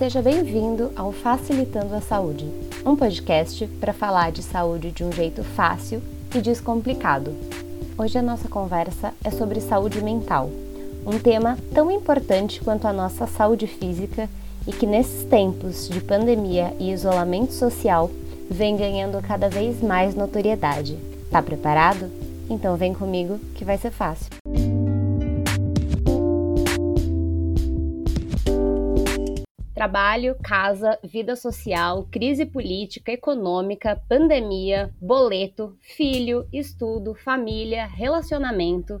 Seja bem-vindo ao Facilitando a Saúde, um podcast para falar de saúde de um jeito fácil e descomplicado. Hoje a nossa conversa é sobre saúde mental, um tema tão importante quanto a nossa saúde física e que nesses tempos de pandemia e isolamento social vem ganhando cada vez mais notoriedade. Tá preparado? Então vem comigo que vai ser fácil. Trabalho, casa, vida social, crise política, econômica, pandemia, boleto, filho, estudo, família, relacionamento.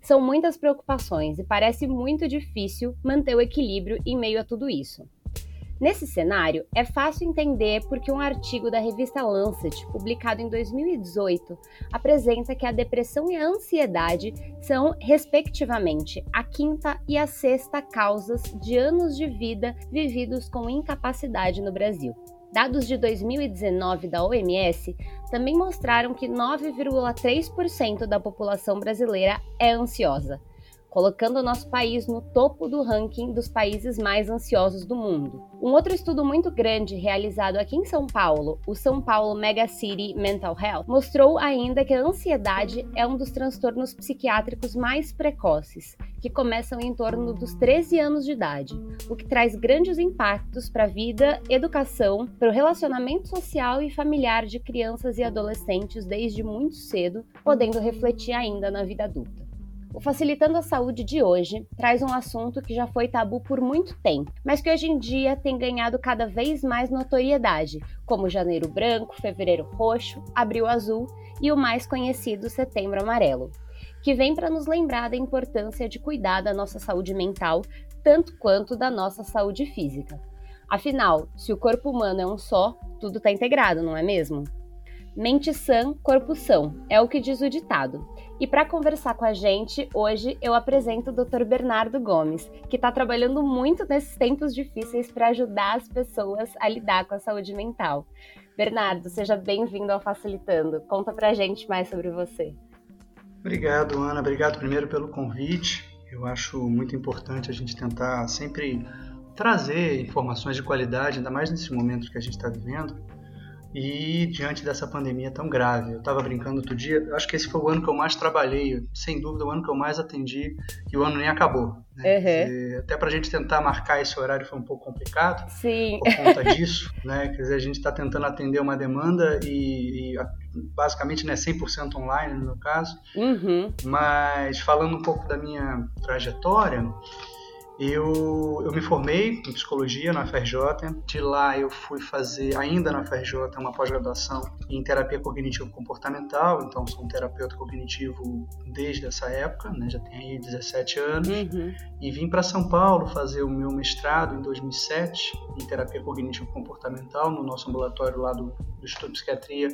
São muitas preocupações e parece muito difícil manter o equilíbrio em meio a tudo isso. Nesse cenário, é fácil entender porque um artigo da revista Lancet, publicado em 2018, apresenta que a depressão e a ansiedade são, respectivamente, a quinta e a sexta causas de anos de vida vividos com incapacidade no Brasil. Dados de 2019 da OMS também mostraram que 9,3% da população brasileira é ansiosa colocando o nosso país no topo do ranking dos países mais ansiosos do mundo. Um outro estudo muito grande realizado aqui em São Paulo, o São Paulo Mega City Mental Health, mostrou ainda que a ansiedade é um dos transtornos psiquiátricos mais precoces, que começam em torno dos 13 anos de idade, o que traz grandes impactos para a vida, educação, para o relacionamento social e familiar de crianças e adolescentes desde muito cedo, podendo refletir ainda na vida adulta. O Facilitando a Saúde de hoje traz um assunto que já foi tabu por muito tempo, mas que hoje em dia tem ganhado cada vez mais notoriedade, como Janeiro Branco, Fevereiro Roxo, Abril Azul e o mais conhecido Setembro Amarelo, que vem para nos lembrar da importância de cuidar da nossa saúde mental tanto quanto da nossa saúde física. Afinal, se o corpo humano é um só, tudo está integrado, não é mesmo? Mente sã, corpo são, é o que diz o ditado. E para conversar com a gente, hoje eu apresento o Dr. Bernardo Gomes, que está trabalhando muito nesses tempos difíceis para ajudar as pessoas a lidar com a saúde mental. Bernardo, seja bem-vindo ao Facilitando. Conta para a gente mais sobre você. Obrigado, Ana. Obrigado primeiro pelo convite. Eu acho muito importante a gente tentar sempre trazer informações de qualidade, ainda mais nesse momento que a gente está vivendo e diante dessa pandemia tão grave. Eu estava brincando outro dia, acho que esse foi o ano que eu mais trabalhei, sem dúvida o ano que eu mais atendi e o ano nem acabou. Né? Uhum. até para a gente tentar marcar esse horário foi um pouco complicado Sim. por conta disso. né? Quer dizer, a gente está tentando atender uma demanda e, e basicamente né, 100% online no meu caso. Uhum. Mas falando um pouco da minha trajetória, eu, eu me formei em psicologia na FRJ, de lá eu fui fazer, ainda na FRJ, uma pós-graduação em terapia cognitivo-comportamental, então sou um terapeuta cognitivo desde essa época, né, já tenho aí 17 anos, uhum. e vim para São Paulo fazer o meu mestrado em 2007 em terapia cognitivo-comportamental no nosso ambulatório lá do, do Instituto de Psiquiatria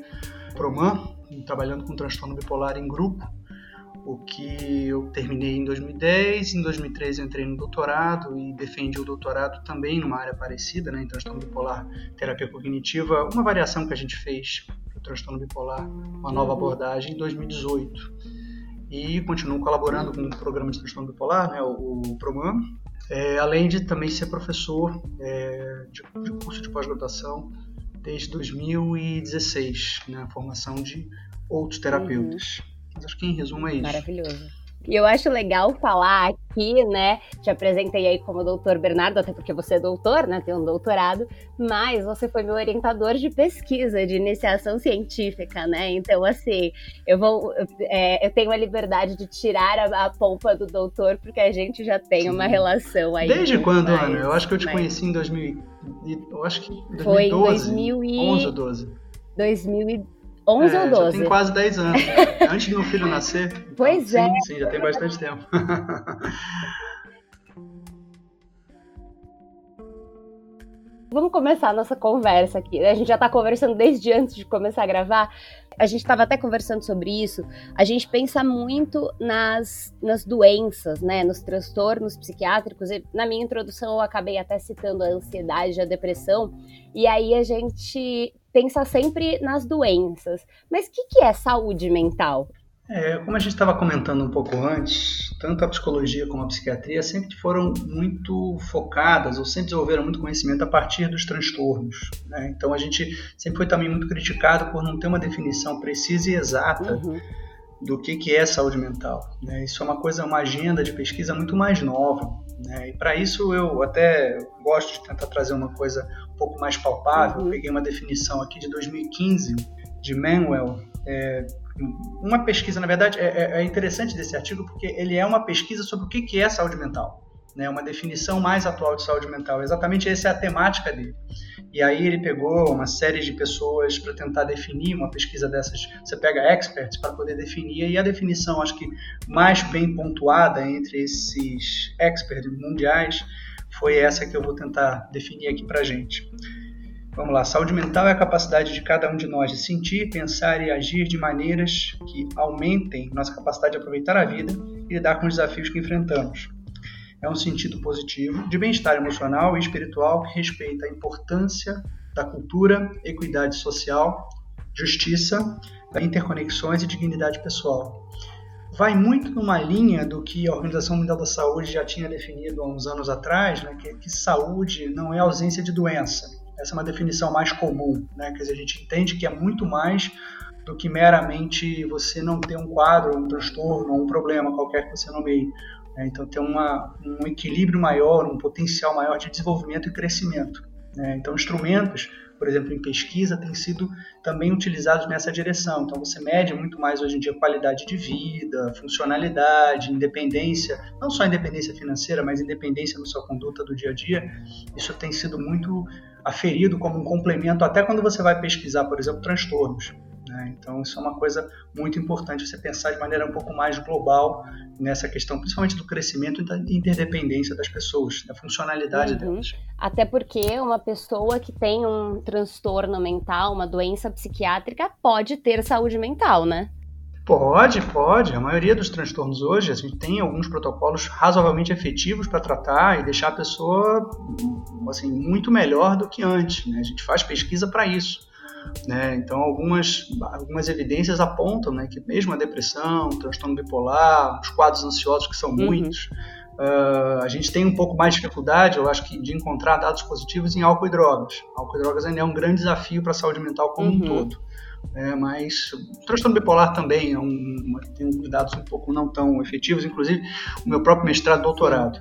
Proman, trabalhando com transtorno bipolar em grupo o que eu terminei em 2010. Em 2013 eu entrei no doutorado e defendi o doutorado também numa área parecida, né, em transtorno bipolar, terapia cognitiva, uma variação que a gente fez para o transtorno bipolar, uma nova abordagem em 2018. E continuo colaborando com o programa de transtorno bipolar, né, o, o é, além de também ser professor é, de, de curso de pós-graduação desde 2016, na né, formação de outros terapeutas. Uhum. Mas acho que em resumo é isso. Maravilhoso. E eu acho legal falar aqui, né? Te apresentei aí como doutor Bernardo, até porque você é doutor, né? Tem um doutorado, mas você foi meu orientador de pesquisa, de iniciação científica, né? Então, assim, eu vou. É, eu tenho a liberdade de tirar a, a, polpa do doutor, porque a gente já tem uma relação aí. Desde quando, mais, Ana? Eu acho que eu te mas... conheci em 2000. Eu acho que 2012. Foi em 2011 ou 12. 2012. 11 é, ou 12? Já tem quase 10 anos. Antes do meu filho nascer. Pois então, é. Sim, sim, já tem bastante tempo. Vamos começar a nossa conversa aqui. A gente já está conversando desde antes de começar a gravar. A gente estava até conversando sobre isso. A gente pensa muito nas, nas doenças, né? Nos transtornos psiquiátricos. E na minha introdução eu acabei até citando a ansiedade, a depressão. E aí a gente pensa sempre nas doenças. Mas o que, que é saúde mental? É, como a gente estava comentando um pouco antes, tanto a psicologia como a psiquiatria sempre foram muito focadas ou sempre desenvolveram muito conhecimento a partir dos transtornos. Né? Então a gente sempre foi também muito criticado por não ter uma definição precisa e exata uhum. do que, que é saúde mental. Né? Isso é uma coisa, uma agenda de pesquisa muito mais nova. Né? E para isso eu até gosto de tentar trazer uma coisa pouco mais palpável. Uhum. peguei uma definição aqui de 2015 de Manuel. É, uma pesquisa, na verdade, é, é, é, interessante desse artigo porque ele é uma pesquisa sobre o que é saúde mental, né? Uma definição mais atual de saúde mental. Exatamente essa é a temática dele. E aí ele pegou uma série de pessoas para tentar definir uma pesquisa dessas. Você pega experts para poder definir e a definição, acho que mais bem pontuada entre esses experts mundiais foi essa que eu vou tentar definir aqui para gente. Vamos lá, saúde mental é a capacidade de cada um de nós de sentir, pensar e agir de maneiras que aumentem nossa capacidade de aproveitar a vida e lidar com os desafios que enfrentamos. É um sentido positivo de bem-estar emocional e espiritual que respeita a importância da cultura, equidade social, justiça, interconexões e dignidade pessoal. Vai muito numa linha do que a Organização Mundial da Saúde já tinha definido há uns anos atrás, né, que, que saúde não é ausência de doença, essa é uma definição mais comum, né? Quer dizer, a gente entende que é muito mais do que meramente você não ter um quadro, um transtorno, um problema qualquer que você nomeie. Né? Então, ter uma, um equilíbrio maior, um potencial maior de desenvolvimento e crescimento. Né? Então, instrumentos por exemplo, em pesquisa, têm sido também utilizados nessa direção. Então, você mede muito mais hoje em dia qualidade de vida, funcionalidade, independência, não só independência financeira, mas independência na sua conduta do dia a dia. Isso tem sido muito aferido como um complemento, até quando você vai pesquisar, por exemplo, transtornos. Né? Então, isso é uma coisa muito importante, você pensar de maneira um pouco mais global nessa questão, principalmente do crescimento e da interdependência das pessoas, da funcionalidade uhum. delas. Até porque uma pessoa que tem um transtorno mental, uma doença psiquiátrica, pode ter saúde mental, né? Pode, pode. A maioria dos transtornos hoje, a gente tem alguns protocolos razoavelmente efetivos para tratar e deixar a pessoa assim, muito melhor do que antes. Né? A gente faz pesquisa para isso. Né? Então, algumas, algumas evidências apontam né, que mesmo a depressão, o transtorno bipolar, os quadros ansiosos, que são uhum. muitos, uh, a gente tem um pouco mais de dificuldade, eu acho que, de encontrar dados positivos em álcool e drogas. Álcool e drogas ainda é um grande desafio para a saúde mental como uhum. um todo. É, mas o transtorno bipolar também é um, tem dados um pouco não tão efetivos, inclusive o meu próprio mestrado doutorado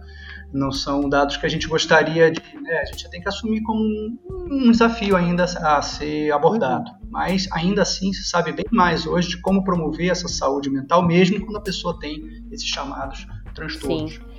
não são dados que a gente gostaria de. Né, a gente tem que assumir como um, um, desafio ainda a ser abordado. Mas ainda assim se sabe bem mais hoje de como promover essa saúde mental, mesmo quando a pessoa tem esses chamados transtornos. Sim.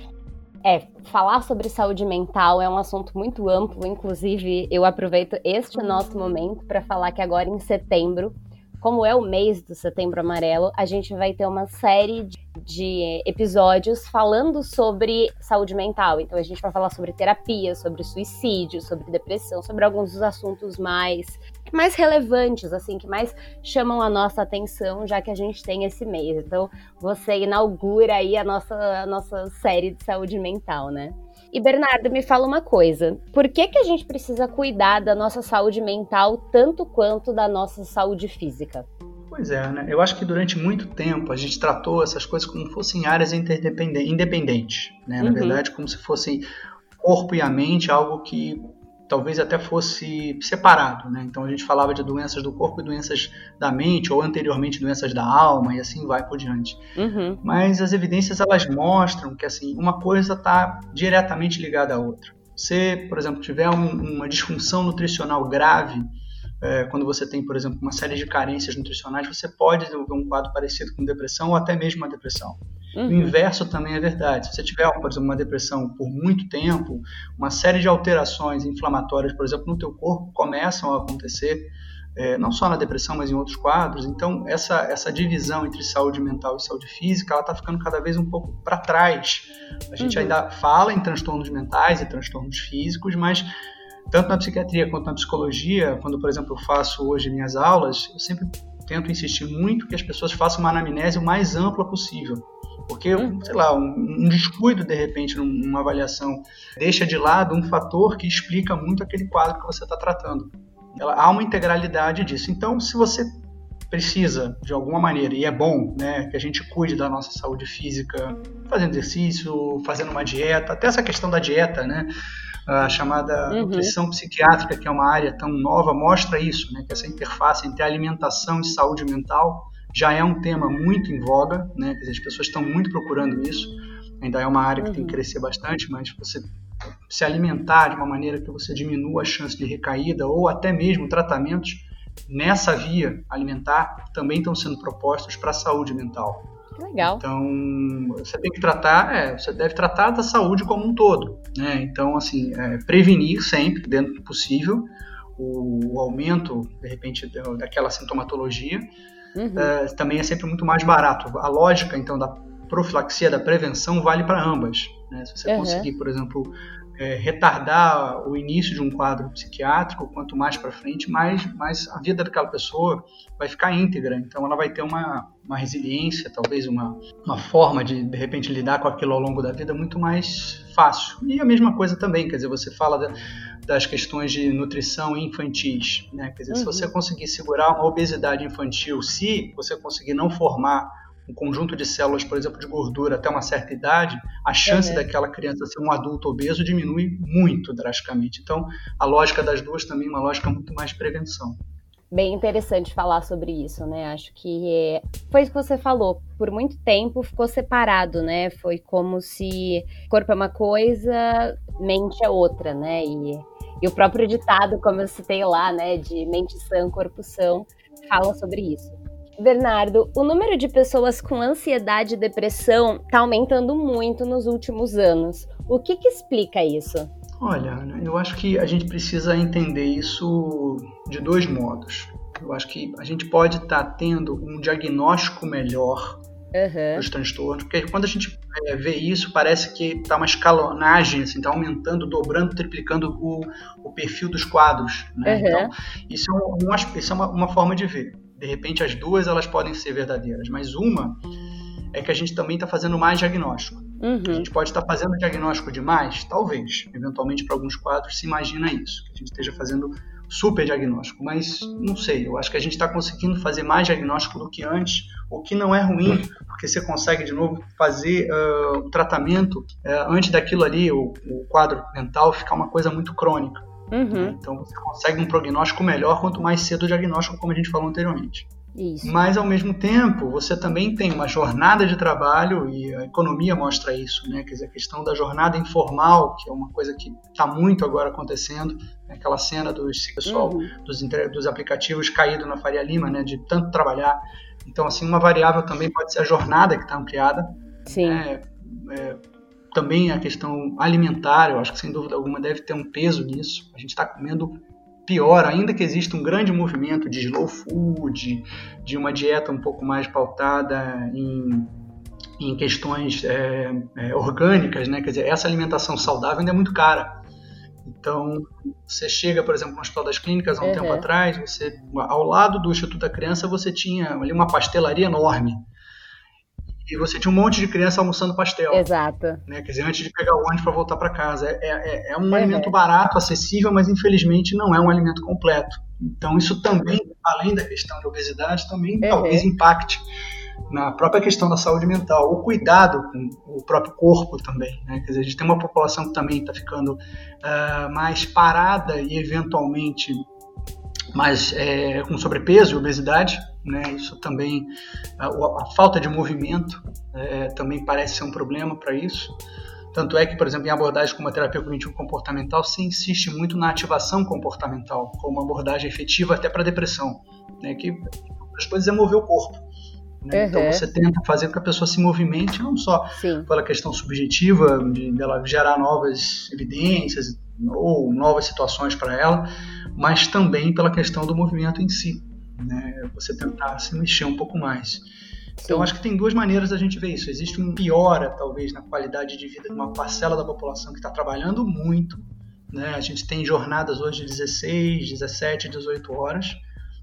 É, falar sobre saúde mental é um assunto muito amplo, inclusive eu aproveito este nosso momento para falar que agora em setembro como é o mês do Setembro Amarelo, a gente vai ter uma série de, de, episódios falando sobre saúde mental. Então a gente vai falar sobre terapia, sobre suicídio, sobre depressão, sobre alguns dos assuntos mais mais relevantes, assim, que mais chamam a nossa atenção, já que a gente tem esse mês. Então você inaugura aí a nossa, a nossa série de saúde mental, né? E Bernardo, me fala uma coisa: por que, que a gente precisa cuidar da nossa saúde mental tanto quanto da nossa saúde física? Pois é, né? Eu acho que durante muito tempo a gente tratou essas coisas como fossem áreas independentes, né? Na uhum. verdade, como se fossem corpo e a mente, algo que talvez até fosse separado, né? Então a gente falava de doenças do corpo e doenças da mente, ou anteriormente doenças da alma, e assim vai por diante. Uhum. Mas as evidências elas mostram que assim uma coisa está diretamente ligada à outra. Se, por exemplo, tiver um, uma disfunção nutricional grave, é, quando você tem, por exemplo, uma série de carências nutricionais, você pode desenvolver um quadro parecido com depressão ou até mesmo uma depressão. Uhum. O inverso também é verdade. Se você tiver, por exemplo, uma depressão por muito tempo, uma série de alterações inflamatórias, por exemplo, no teu corpo começam a acontecer, é, não só na depressão, mas em outros quadros. Então, essa, essa divisão entre saúde mental e saúde física, ela está ficando cada vez um pouco para trás. A gente uhum. ainda fala em transtornos mentais e transtornos físicos, mas tanto na psiquiatria quanto na psicologia, quando, por exemplo, eu faço hoje minhas aulas, eu sempre tento insistir muito que as pessoas façam uma anamnese o mais ampla possível. Porque, hum. sei lá, um, um, descuido, de repente, numa avaliação, deixa de lado um fator que explica muito aquele quadro que você está tratando. Ela, há uma integralidade disso. Então, se você precisa, de alguma maneira, e é bom, né, que a gente cuide da nossa saúde física, fazendo exercício, fazendo uma dieta, até essa questão da dieta, né, a chamada uhum. nutrição psiquiátrica, que é uma área tão nova, mostra isso, né, que essa interface entre alimentação e saúde mental já é um tema muito em voga, né, dizer, as pessoas estão muito procurando isso, ainda é uma área que uhum. tem que uhum. crescer bastante, mas você se alimentar de uma maneira que você diminua a chance de recaída ou até mesmo tratamentos nessa via alimentar também estão sendo propostos para a saúde mental. Legal. Então, você tem que tratar, é, você deve tratar da saúde como um todo. Né? Então, assim, é, prevenir sempre, dentro do possível, o, o aumento, de repente, daquela sintomatologia. Uhum. É, também é sempre muito mais barato. A lógica, então, da profilaxia, da prevenção, vale para ambas. Né? Se você uhum. conseguir, por exemplo, é, retardar o início de um quadro psiquiátrico, quanto mais para frente, mais, mais a vida daquela pessoa vai ficar íntegra. Então, ela vai ter uma, uma resiliência, talvez uma, uma forma de, de repente, lidar com aquilo ao longo da vida muito mais fácil. E a mesma coisa também, quer dizer, você fala da, das questões de nutrição infantis, né? Quer dizer, uhum. se você conseguir segurar uma obesidade infantil, se você conseguir não formar um conjunto de células, por exemplo, de gordura até uma certa idade, a chance uhum. daquela criança ser um adulto obeso diminui muito drasticamente. Então, a lógica das duas também é uma lógica muito mais prevenção. Bem interessante falar sobre isso, né? Acho que é... foi isso que você falou. Por muito tempo ficou separado, né? Foi como se corpo é uma coisa, mente é outra, né? E, e o próprio ditado, como eu citei lá, né, de mente sã, corpo são, fala sobre isso. Bernardo, o número de pessoas com ansiedade e depressão está aumentando muito nos últimos anos. O que, que explica isso? Olha, eu acho que a gente precisa entender isso de dois modos. Eu acho que a gente pode estar tá tendo um diagnóstico melhor uhum. dos transtornos, porque quando a gente é, vê isso, parece que está uma escalonagem, assim, está aumentando, dobrando, triplicando o, o perfil dos quadros. Né? Uhum. Então, isso é, um, isso é uma, uma forma de ver de repente as duas elas podem ser verdadeiras, mas uma é que a gente também está fazendo mais diagnóstico. Uhum. A gente pode estar tá fazendo diagnóstico demais? Talvez. Eventualmente, para alguns quadros, se imagina isso, que a gente esteja fazendo super diagnóstico, mas não sei, eu acho que a gente está conseguindo fazer mais diagnóstico do que antes, o que não é ruim, porque você consegue de novo fazer uh, o tratamento uh, antes daquilo ali, o, o, quadro mental ficar uma coisa muito crônica. Uhum. Então você consegue um prognóstico melhor quanto mais cedo o diagnóstico, como a gente falou anteriormente. Isso. Mas ao mesmo tempo, você também tem uma jornada de trabalho e a economia mostra isso, né? Quer dizer, a questão da jornada informal, que é uma coisa que está muito agora acontecendo, né? aquela cena dos pessoal uhum. dos, dos aplicativos caído na Faria Lima, né? De tanto trabalhar. Então, assim, uma variável também pode ser a jornada que está ampliada. Sim. É, é, também a questão alimentar, eu acho que sem dúvida alguma deve ter um peso nisso. A gente está comendo pior, ainda que exista um grande movimento de slow food, de uma dieta um pouco mais pautada em, em questões é, é, orgânicas, né? Quer dizer, essa alimentação saudável ainda é muito cara. Então, você chega, por exemplo, no Hospital das Clínicas há um uhum. tempo atrás, você, ao lado do Instituto da Criança, você tinha ali uma pastelaria enorme e você tinha um monte de criança almoçando pastel. Exato. Né? Quer dizer, antes de pegar o ônibus para voltar para casa. É, é, é um uhum. alimento barato, acessível, mas infelizmente não é um alimento completo. Então, isso também, além da questão de obesidade, também uhum. talvez impacte na própria questão da saúde mental, o cuidado com o próprio corpo também. Né? Quer dizer, a gente tem uma população que também está ficando uh, mais parada e eventualmente mais é, com sobrepeso e obesidade, né? Isso também a, a falta de movimento é, também parece ser um problema para isso. Tanto é que, por exemplo, em abordagens como a terapia cognitivo comportamental, se insiste muito na ativação comportamental como uma abordagem efetiva até para depressão, né? Que as coisas é mover o corpo. Né? Uhum. Então você tenta fazer com que a pessoa se movimente, não só Sim. pela questão subjetiva de dela gerar novas evidências ou novas situações para ela, mas também pela questão do movimento em si, né? Você tentar se mexer um pouco mais. Então, acho que tem duas maneiras da gente ver isso. Existe uma piora, talvez, na qualidade de vida de uma parcela da população que está trabalhando muito. Né? A gente tem jornadas hoje de 16, 17, 18 horas.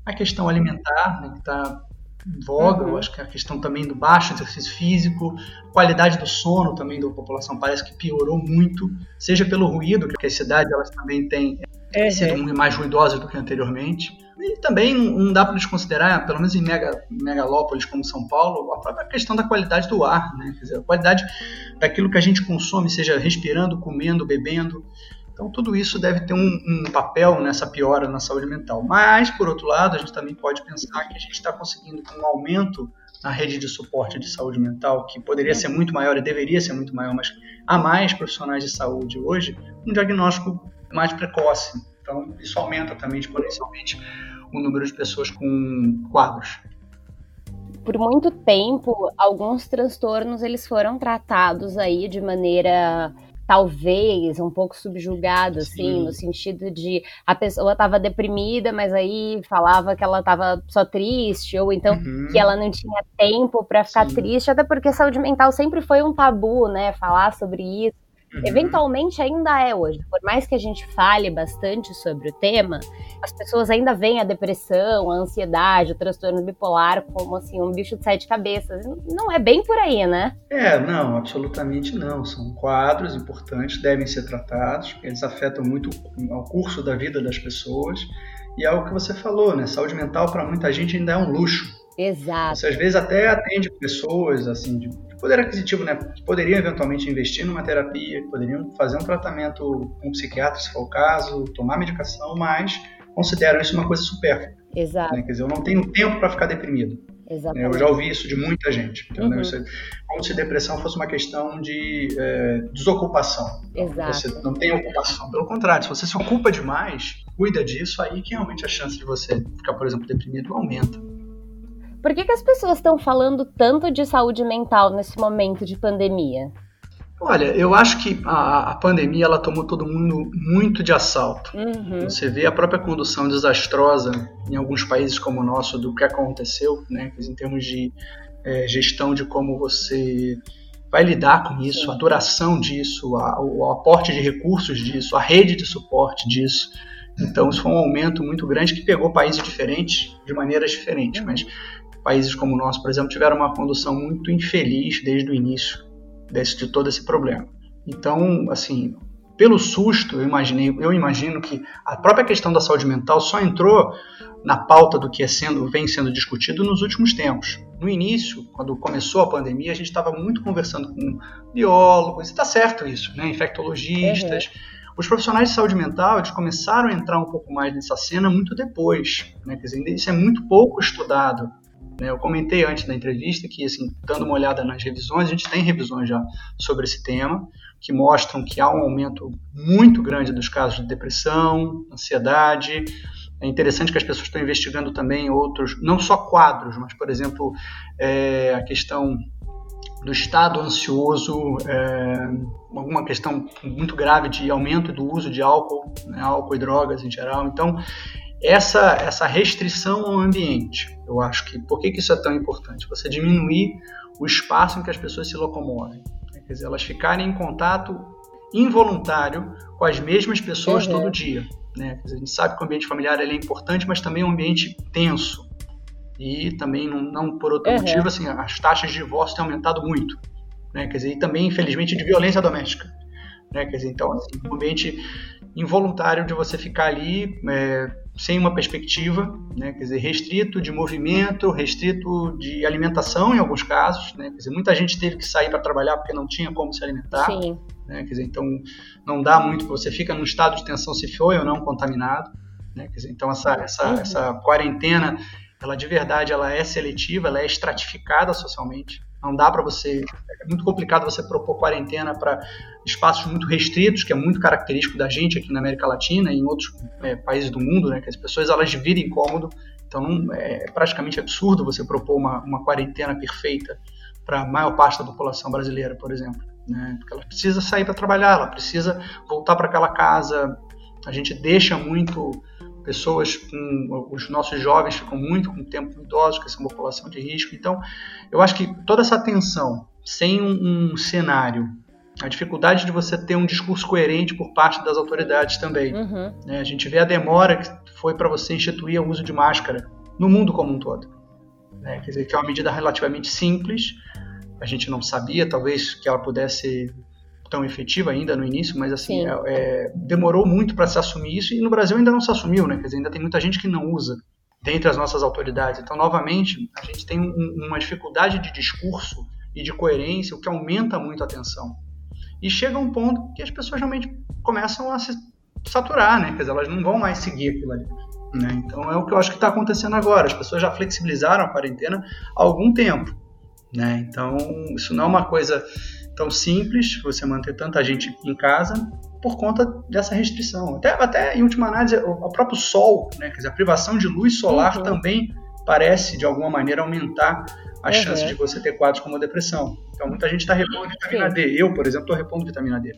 A questão alimentar, né, que está em voga, uhum. eu acho que a questão também do baixo exercício físico, qualidade do sono também da população parece que piorou muito, seja pelo ruído, que as cidades elas também têm uhum. sido mais ruidosas do que anteriormente. E também não dá para desconsiderar, pelo menos em mega, megalópolis como São Paulo, a própria questão da qualidade do ar, né? Quer dizer, a qualidade daquilo que a gente consome, seja respirando, comendo, bebendo. Então, tudo isso deve ter um, um, papel nessa piora na saúde mental. Mas, por outro lado, a gente também pode pensar que a gente está conseguindo, com um aumento na rede de suporte de saúde mental, que poderia ser muito maior e deveria ser muito maior, mas há mais profissionais de saúde hoje, um diagnóstico mais precoce. Então, isso aumenta também exponencialmente o número de pessoas com quadros. Por muito tempo, alguns transtornos eles foram tratados aí de maneira talvez um pouco subjugado, assim, Sim. no sentido de a pessoa estava deprimida, mas aí falava que ela estava só triste, ou então uhum. que ela não tinha tempo para ficar Sim. triste, até porque saúde mental sempre foi um tabu, né? Falar sobre isso. Uhum. Eventualmente ainda é hoje. Por mais que a gente fale bastante sobre o tema, as pessoas ainda veem a depressão, a ansiedade, o transtorno bipolar como assim um bicho de sete cabeças. Não é bem por aí, né? É, não, absolutamente não. São quadros importantes, devem ser tratados, eles afetam muito o curso da vida das pessoas. E é o que você falou, né? Saúde mental para muita gente ainda é um luxo. Exato. Você às vezes até atende pessoas assim de poder aquisitivo, né, que poderiam eventualmente investir numa terapia, poderiam fazer um tratamento com um psiquiatra, se for o caso, tomar medicação, mas consideram isso uma coisa supérflua. Exato. Né? Quer dizer, eu não tenho tempo para ficar deprimido. Exatamente. Eu já ouvi isso de muita gente. Uhum. Como se depressão fosse uma questão de é, desocupação. Exato. Você não tem ocupação. Pelo contrário, se você se ocupa demais, cuida disso, aí que realmente a chance de você ficar, por exemplo, deprimido aumenta. Por que, que as pessoas estão falando tanto de saúde mental nesse momento de pandemia? Olha, eu acho que a, a, pandemia ela tomou todo mundo muito de assalto. Uhum. Você vê a própria condução desastrosa em alguns países como o nosso do que aconteceu, né, em termos de é, gestão de como você vai lidar com isso, a duração disso, a, o aporte de recursos disso, a rede de suporte disso. Então, isso foi um aumento muito grande que pegou países diferentes de maneiras diferentes, uhum. mas países como o nosso, por exemplo, tiveram uma condução muito infeliz desde o início desse, de todo esse problema. Então, assim, pelo susto, eu imaginei, eu imagino que a própria questão da saúde mental só entrou na pauta do que é sendo, vem sendo discutido nos últimos tempos. No início, quando começou a pandemia, a gente estava muito conversando com biólogos, e está certo isso, né? infectologistas. Uhum. Os profissionais de saúde mental eles começaram a entrar um pouco mais nessa cena muito depois. Né? Quer dizer, isso é muito pouco estudado? Eu comentei antes da entrevista que, assim, dando uma olhada nas revisões, a gente tem revisões já sobre esse tema, que mostram que há um aumento muito grande dos casos de depressão, ansiedade. É interessante que as pessoas estão investigando também outros, não só quadros, mas, por exemplo, é, a questão do estado ansioso, é, alguma questão muito grave de aumento do uso de álcool, né, álcool e drogas em geral. Então, essa, essa restrição ao ambiente. Eu acho que por que, que isso é tão importante? Você diminuir o espaço em que as pessoas se locomovem. Né? Quer dizer, elas ficarem em contato involuntário com as mesmas pessoas uhum. todo dia. Né? Dizer, a gente sabe que o ambiente familiar é importante, mas também é um ambiente tenso. E também, não, não por outro uhum. motivo, assim, as taxas de divórcio têm aumentado muito. Né? Quer dizer, e também, infelizmente, de violência doméstica. Né? Quer dizer, então, assim, um ambiente involuntário de você ficar ali é, sem uma perspectiva, né? quer dizer, restrito de movimento, restrito de alimentação em alguns casos, né? quer dizer, muita gente teve que sair para trabalhar porque não tinha como se alimentar, Sim. Né? quer dizer, então não dá muito, você fica num estado de tensão se foi ou não contaminado, né? quer dizer, então essa, essa, uhum. essa quarentena, ela de verdade, ela é seletiva, ela é estratificada socialmente, não dá para você. É muito complicado você propor quarentena para espaços muito restritos, que é muito característico da gente aqui na América Latina e em outros é, países do mundo, né? Que as pessoas elas dividem cômodo. Então não, é praticamente absurdo você propor uma, uma quarentena perfeita para a maior parte da população brasileira, por exemplo. Né? Porque ela precisa sair para trabalhar, ela precisa voltar para aquela casa. A gente deixa muito pessoas com os nossos jovens ficam muito com tempo idosos, que é uma população de risco. Então, eu acho que toda essa atenção, sem um, um, cenário, a dificuldade de você ter um discurso coerente por parte das autoridades também. Uhum. Né? A gente vê a demora que foi para você instituir o uso de máscara no mundo como um todo. Né? Quer dizer, que é uma medida relativamente simples. A gente não sabia, talvez, que ela pudesse tão efetiva ainda no início, mas assim, é, é, demorou muito para se assumir isso e no Brasil ainda não se assumiu, né? Quer dizer, ainda tem muita gente que não usa dentre as nossas autoridades. Então, novamente, a gente tem um, uma dificuldade de discurso e de coerência, o que aumenta muito a tensão. E chega um ponto que as pessoas realmente começam a se saturar, né? Quer dizer, elas não vão mais seguir aquilo ali. Né? Então é o que eu acho que está acontecendo agora. As pessoas já flexibilizaram a quarentena há algum tempo. Né? Então isso não é uma coisa tão simples, você manter tanta gente em casa por conta dessa restrição. Até, até em última análise, o, o próprio sol, né? Quer dizer, a privação de luz solar uhum. também parece, de alguma maneira, aumentar a uhum. chance de você ter quadros como a depressão. Então, muita gente está repondo vitamina Sim. D. Eu, por exemplo, estou repondo vitamina D.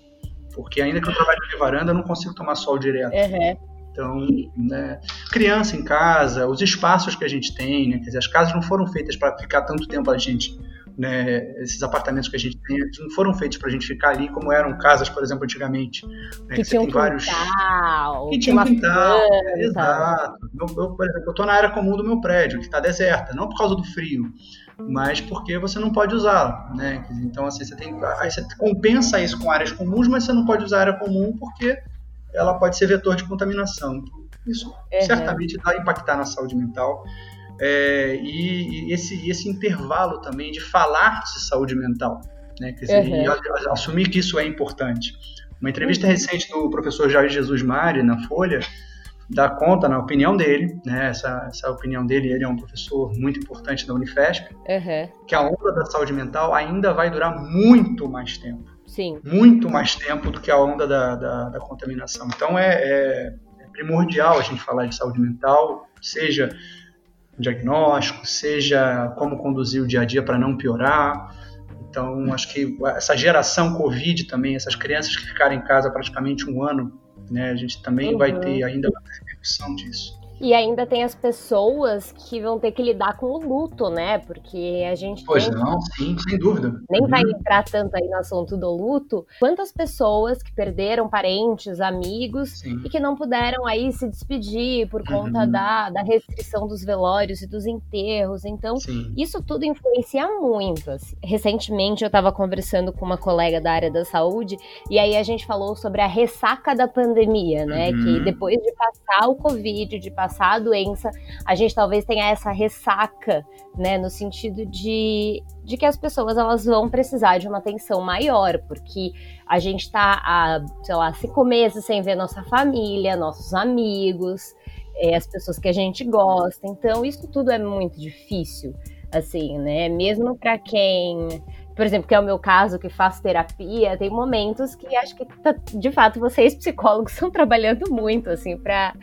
Porque ainda que eu trabalhe de varanda, eu não consigo tomar sol direto. Uhum. Então, né, criança em casa, os espaços que a gente tem, né, quer dizer, as casas não foram feitas para ficar tanto tempo a gente né, esses apartamentos que a gente tem não foram feitos para a gente ficar ali como eram casas, por exemplo, antigamente. Né, que, tinha um vários... quintal, que tinha um quintal, exato. Eu, eu, por exemplo, eu estou na área comum do meu prédio, que está deserta, não por causa do frio, mas porque você não pode usá-la, né? Então, assim, você tem, aí você compensa isso com áreas comuns, mas você não pode usar a área comum porque ela pode ser vetor de contaminação. Isso uhum. certamente vai impactar na saúde mental é, e, e, esse, esse intervalo também de falar de saúde mental, né? Dizer, uhum. assumir que isso é importante. Uma entrevista uhum. recente do professor Jair Jesus Mari na Folha dá conta, na opinião dele, né, essa, essa opinião dele, ele é um professor muito importante da Unifesp, uhum. que a onda da saúde mental ainda vai durar muito mais tempo. Sim. Muito mais tempo do que a onda da, da, da contaminação. Então é, é, é primordial a gente falar de saúde mental, seja diagnóstico, seja como conduzir o dia a dia para não piorar. Então, acho que essa geração Covid também, essas crianças que ficaram em casa praticamente um ano, né, a gente também uhum. vai ter ainda uma repercussão disso. E ainda tem as pessoas que vão ter que lidar com o luto, né? Porque a gente. Pois tem... não, sim, sem dúvida. Nem uhum. vai entrar tanto aí no assunto do luto. Quantas pessoas que perderam parentes, amigos sim. e que não puderam aí se despedir por conta uhum. da, da restrição dos velórios e dos enterros. Então, sim. isso tudo influencia muito. Assim. Recentemente eu estava conversando com uma colega da área da saúde e aí a gente falou sobre a ressaca da pandemia, né? Uhum. Que depois de passar o Covid, de passar passar a doença, a gente talvez tenha essa ressaca, né, no sentido de, de que as pessoas elas vão precisar de uma atenção maior, porque a gente está há, sei lá, cinco meses sem ver nossa família, nossos amigos, é, as pessoas que a gente gosta, então isso tudo é muito difícil, assim, né, mesmo para quem por exemplo, que é o meu caso, que faço terapia, tem momentos que acho que, de fato, vocês psicólogos estão trabalhando muito, assim, para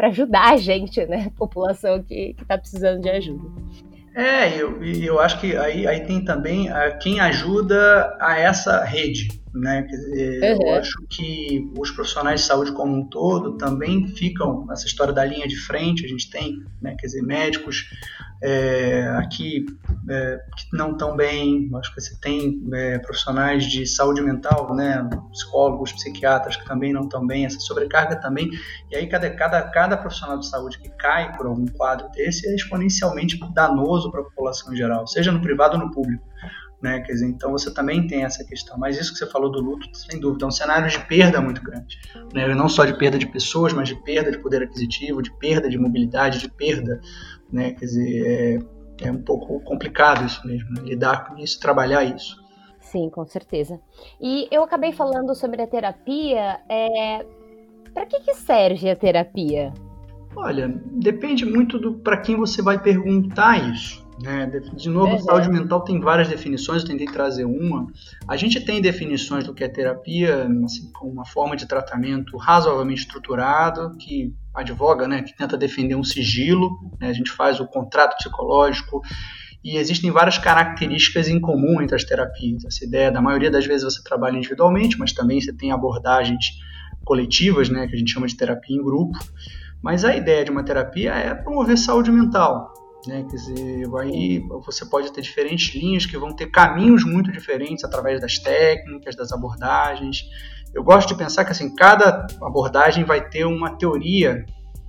para ajudar a gente, né? A população que está precisando de ajuda. É, eu, eu acho que aí, aí tem também a, quem ajuda a essa rede, né? Dizer, uhum. Eu acho que os profissionais de saúde como um todo também ficam nessa história da linha de frente. A gente tem, né, quer dizer, médicos é, aqui é, que não estão bem. Acho que você tem é, profissionais de saúde mental, né, psicólogos, psiquiatras que também não estão bem. Essa sobrecarga também. E aí cada, cada, cada profissional de saúde que cai por algum quadro desse é exponencialmente danoso para a população em geral, seja no privado ou no público. Né? Quer dizer, então você também tem essa questão. Mas isso que você falou do luto, sem dúvida, é um cenário de perda muito grande. Né? Não só de perda de pessoas, mas de perda de poder aquisitivo, de perda de mobilidade, de perda né? Quer dizer, é, é um pouco complicado isso mesmo, né? lidar com isso, trabalhar isso. Sim, com certeza. E eu acabei falando sobre a terapia. É... Para que, que serve a terapia? Olha, depende muito do para quem você vai perguntar isso. Né? De novo, uhum. saúde mental tem várias definições, eu tentei trazer uma. A gente tem definições do que é terapia, assim, como uma forma de tratamento razoavelmente estruturado, que advoga, né, que tenta defender um sigilo, né? a gente faz o contrato psicológico, e existem várias características em comum entre as terapias. Essa ideia, da maioria das vezes você trabalha individualmente, mas também você tem abordagens coletivas, né, que a gente chama de terapia em grupo. Mas a ideia de uma terapia é promover saúde mental. Né? Quer dizer, aí você pode ter diferentes linhas que vão ter caminhos muito diferentes através das técnicas, das abordagens. Eu gosto de pensar que assim, cada abordagem vai ter uma teoria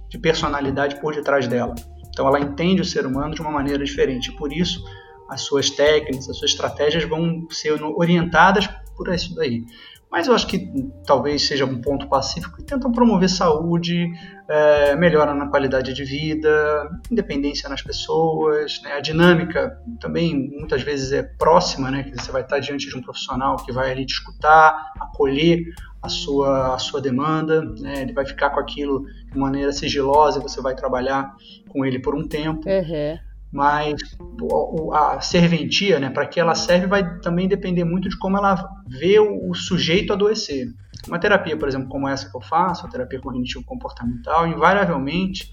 de personalidade por detrás dela. Então ela entende o ser humano de uma maneira diferente. Por isso, as suas técnicas, as suas estratégias vão ser orientadas por isso daí. Mas eu acho que talvez seja um ponto pacífico e tentam promover saúde, é, melhora na qualidade de vida, independência nas pessoas, né? a dinâmica também muitas vezes é próxima, né? que você vai estar diante de um profissional que vai ali te escutar, acolher a sua, a sua demanda, né? ele vai ficar com aquilo de maneira sigilosa você vai trabalhar com ele por um tempo. Uhum mas a serventia, né, para que ela serve, vai também depender muito de como ela vê o sujeito adoecer. Uma terapia, por exemplo, como essa que eu faço, a terapia cognitivo-comportamental, invariavelmente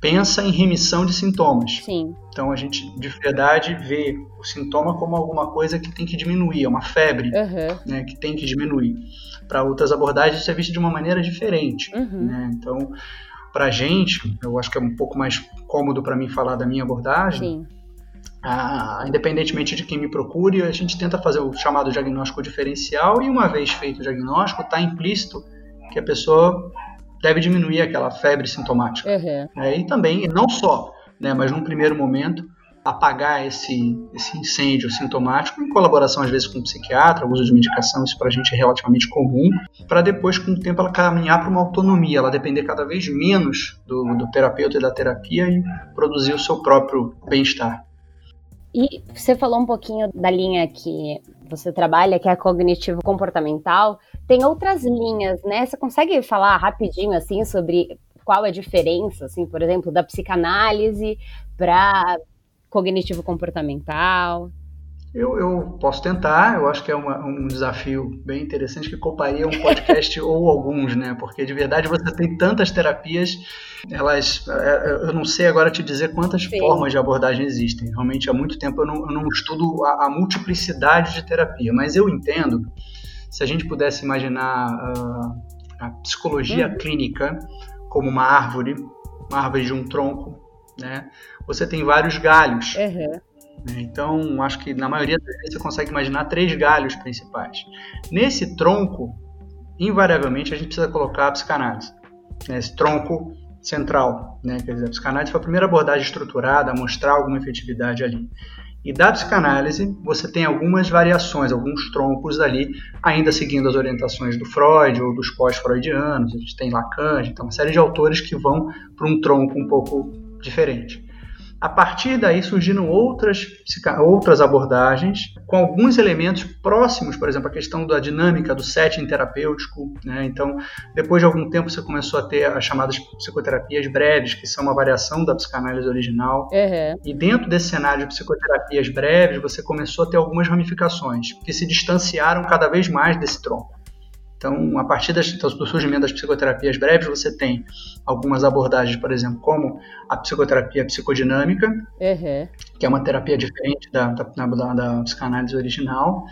pensa em remissão de sintomas. Sim. Então a gente de verdade vê o sintoma como alguma coisa que tem que diminuir, é uma febre, uhum. né, que tem que diminuir. Para outras abordagens isso é visto de uma maneira diferente. Uhum. Né? Então para a gente, eu acho que é um pouco mais cômodo para mim falar da minha abordagem. Ah, independentemente de quem me procure, a gente tenta fazer o chamado diagnóstico diferencial e uma vez feito o diagnóstico, está implícito que a pessoa deve diminuir aquela febre sintomática. Uhum. É, e também, não só, né, mas num primeiro momento, apagar esse, esse incêndio sintomático, em colaboração às vezes com o psiquiatra, uso de medicação, isso para a gente é relativamente comum, para depois, com o tempo, ela caminhar para uma autonomia, ela depender cada vez menos do, do terapeuta e da terapia e produzir o seu próprio bem-estar. E você falou um pouquinho da linha que você trabalha, que é a cognitivo comportamental. Tem outras linhas, né? Você consegue falar rapidinho assim sobre qual é a diferença, assim, por exemplo, da psicanálise para cognitivo comportamental? Eu, eu, posso tentar, eu acho que é uma, um desafio bem interessante que coparia um podcast ou alguns, né? Porque de verdade você tem tantas terapias, elas. É, é, eu não sei agora te dizer quantas Sim. formas de abordagem existem. Realmente há muito tempo eu não, eu não estudo a, a, multiplicidade de terapia, mas eu entendo, se a gente pudesse imaginar uh, a psicologia uhum. clínica como uma árvore, uma árvore de um tronco, né? Você tem vários galhos. Uhum. Então, acho que na maioria das vezes você consegue imaginar três galhos principais. Nesse tronco, invariavelmente, a gente precisa colocar a psicanálise. Né? Esse tronco central. Né? Quer dizer, a psicanálise foi a primeira abordagem estruturada a mostrar alguma efetividade ali. E da psicanálise, você tem algumas variações, alguns troncos ali, ainda seguindo as orientações do Freud ou dos pós-freudianos. A gente tem Lacan, a gente tem uma série de autores que vão para um tronco um pouco diferente. A partir daí surgiram outras, outras abordagens com alguns elementos próximos, por exemplo, a questão da dinâmica do setting terapêutico. Né? Então, depois de algum tempo, você começou a ter as chamadas psicoterapias breves, que são uma variação da psicanálise original. Uhum. E dentro desse cenário de psicoterapias breves, você começou a ter algumas ramificações que se distanciaram cada vez mais desse tronco. Então, a partir das, do surgimento das psicoterapias breves, você tem algumas abordagens, por exemplo, como a psicoterapia psicodinâmica, uhum. que é uma terapia diferente da, da, da, da psicanálise original,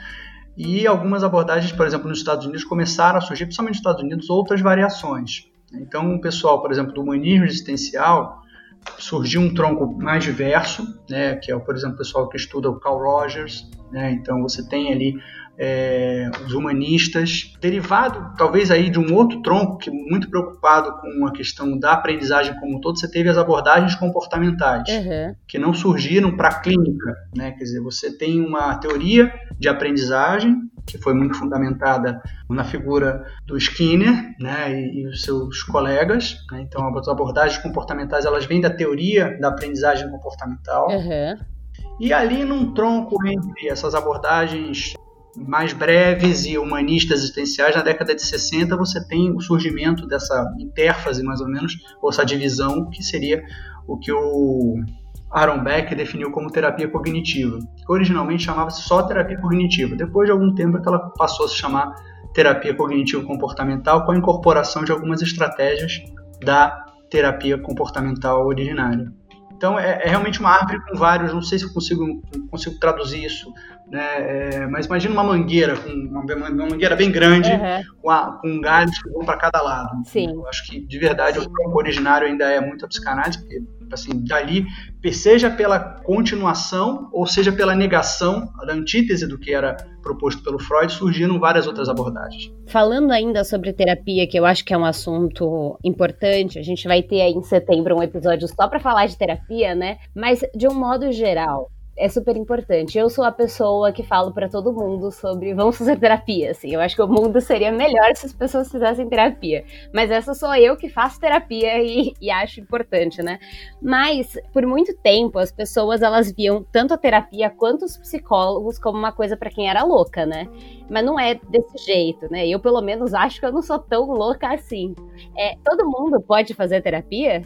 e algumas abordagens, por exemplo, nos Estados Unidos, começaram a surgir, principalmente nos Estados Unidos, outras variações. Então, o pessoal, por exemplo, do humanismo existencial, surgiu um tronco mais diverso, né, que é, por exemplo, o pessoal que estuda o Carl Rogers, né, então você tem ali é, os humanistas, derivado talvez aí de um outro tronco que muito preocupado com a questão da aprendizagem como um todo, você teve as abordagens comportamentais, uhum. que não surgiram para a clínica, né? Quer dizer, você tem uma teoria de aprendizagem que foi muito fundamentada na figura do Skinner, né, e, e os seus colegas. Né? Então, as abordagens comportamentais elas vêm da teoria da aprendizagem comportamental. Uhum. E ali num tronco entre essas abordagens mais breves e humanistas existenciais, na década de 60 você tem o surgimento dessa interfase, mais ou menos, ou essa divisão, que seria o que o Aaron Beck definiu como terapia cognitiva. Originalmente chamava-se só terapia cognitiva. Depois de algum tempo ela passou a se chamar terapia cognitivo-comportamental com a incorporação de algumas estratégias da terapia comportamental originária. Então é, é, realmente uma árvore com vários, não sei se eu consigo, consigo traduzir isso né? É, mas imagina uma mangueira, uma, uma mangueira bem grande, uhum. com, a, com galhos que vão para cada lado. Sim. Eu acho que, de verdade, Sim. o originário ainda é muito a psicanálise, porque, assim, dali, seja pela continuação ou seja pela negação, da antítese do que era proposto pelo Freud, surgiram várias outras abordagens. Falando ainda sobre terapia, que eu acho que é um assunto importante, a gente vai ter aí em setembro um episódio só para falar de terapia, né? Mas, de um modo geral, é super importante. Eu sou a pessoa que falo para todo mundo sobre vamos fazer terapia, assim. Eu acho que o mundo seria melhor se as pessoas fizessem terapia. Mas essa sou eu que faço terapia e, e acho importante, né? Mas por muito tempo as pessoas elas viam tanto a terapia quanto os psicólogos como uma coisa para quem era louca, né? Mas não é desse jeito, né? Eu pelo menos acho que eu não sou tão louca assim. É, todo mundo pode fazer terapia?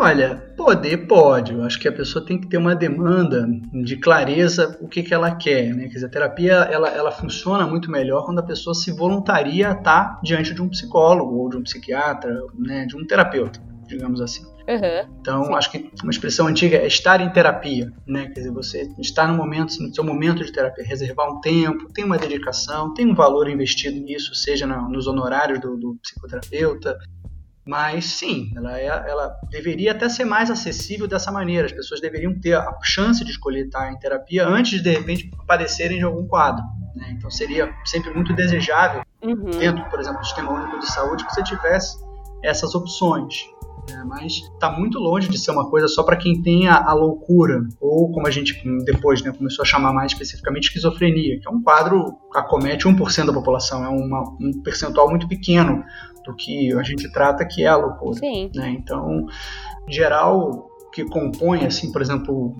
Olha, poder pode. Eu acho que a pessoa tem que ter uma demanda de clareza o que, que ela quer. Né? Quer dizer, a terapia ela, ela funciona muito melhor quando a pessoa se voluntaria a estar diante de um psicólogo ou de um psiquiatra, né? de um terapeuta, digamos assim. Uhum, então, sim. acho que uma expressão antiga é estar em terapia, né? Quer dizer, você estar no momento, no seu momento de terapia, reservar um tempo, tem uma dedicação, tem um valor investido nisso, seja nos honorários do, do psicoterapeuta, mas sim, ela, é, ela deveria até ser mais acessível dessa maneira. As pessoas deveriam ter a chance de escolher estar em terapia antes de, de repente, padecerem de algum quadro. Né? Então seria sempre muito desejável, uhum. dentro, por exemplo, do Sistema Único de Saúde, que você tivesse essas opções. Né? Mas está muito longe de ser uma coisa só para quem tem a, a, loucura, ou como a gente depois né, começou a chamar mais especificamente esquizofrenia, que é um quadro que acomete 1% da população, é uma, um percentual muito pequeno do que a gente trata, que é a loucura. Sim. Né? Então, em geral, que compõe, assim, por exemplo,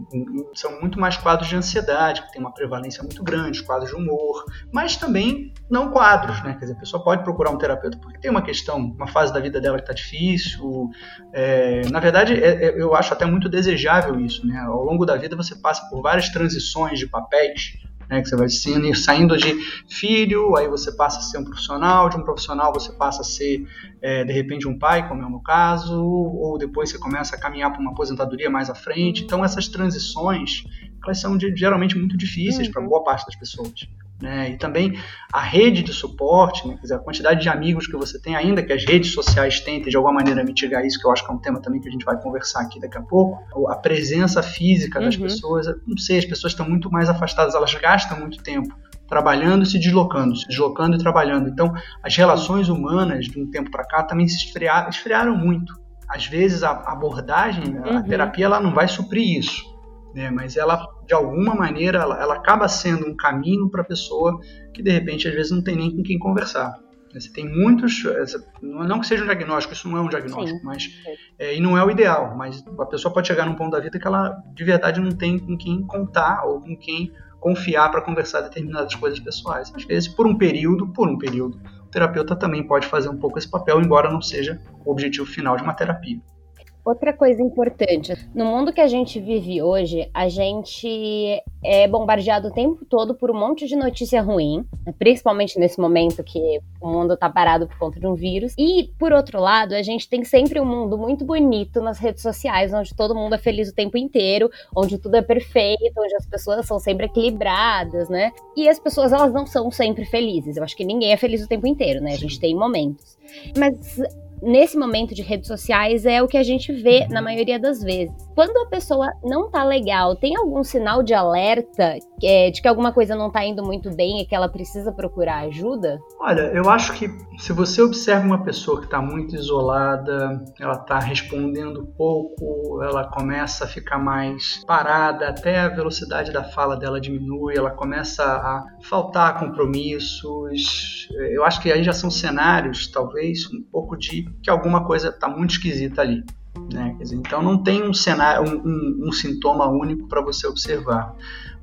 são muito mais quadros de ansiedade, que tem uma prevalência muito grande, quadros de humor, mas também não quadros, né? Quer dizer, a pessoa pode procurar um terapeuta porque tem uma questão, uma fase da vida dela que está difícil. É, na verdade, é, é, eu acho até muito desejável isso, né? Ao longo da vida você passa por várias transições de papéis né, que você vai sendo, saindo de filho, aí você passa a ser um profissional, de um profissional você passa a ser, é, de repente, um pai, como é o meu caso, ou depois você começa a caminhar para uma aposentadoria mais à frente. Então, essas transições, elas são de, geralmente muito difíceis uhum. para boa parte das pessoas. Né? E também a rede de suporte, né? dizer, a quantidade de amigos que você tem, ainda que as redes sociais tentem de alguma maneira mitigar isso, que eu acho que é um tema também que a gente vai conversar aqui daqui a pouco, a presença física das uhum. pessoas, não sei, as pessoas estão muito mais afastadas, elas gastam muito tempo trabalhando e se deslocando, se deslocando e trabalhando. Então, as relações humanas de um tempo para cá também se esfriaram, esfriaram muito. Às vezes a abordagem, uhum. a terapia, ela não vai suprir isso né? Mas ela, de alguma maneira, ela, ela acaba sendo um caminho para a pessoa que de repente às vezes não tem nem com quem conversar. Você tem muitos, não que seja um diagnóstico, isso não é um diagnóstico, Sim. mas é, e não é o ideal. Mas a pessoa pode chegar num ponto da vida que ela de verdade não tem com quem contar ou com quem confiar para conversar determinadas coisas pessoais. Às vezes, por um período, por um período, o terapeuta também pode fazer um pouco esse papel, embora não seja o objetivo final de uma terapia. Outra coisa importante, no mundo que a gente vive hoje, a gente é bombardeado o tempo todo por um monte de notícia ruim, né? principalmente nesse momento que o mundo tá parado por conta de um vírus. E, por outro lado, a gente tem sempre um mundo muito bonito nas redes sociais, onde todo mundo é feliz o tempo inteiro, onde tudo é perfeito, onde as pessoas são sempre equilibradas, né? E as pessoas, elas não são sempre felizes. Eu acho que ninguém é feliz o tempo inteiro, né? A gente tem momentos. Mas nesse momento de redes sociais é o que a gente vê na maioria das vezes. Quando a pessoa não tá legal, tem algum sinal de alerta é, de que alguma coisa não tá indo muito bem e que ela precisa procurar ajuda? Olha, eu acho que se você observa uma pessoa que está muito isolada, ela está respondendo pouco, ela começa a ficar mais parada, até a velocidade da fala dela diminui, ela começa a faltar compromissos. Eu acho que aí já são cenários, talvez, um pouco de que alguma coisa está muito esquisita ali. Né? Dizer, então não tem um cenário, um, um, um sintoma único para você observar.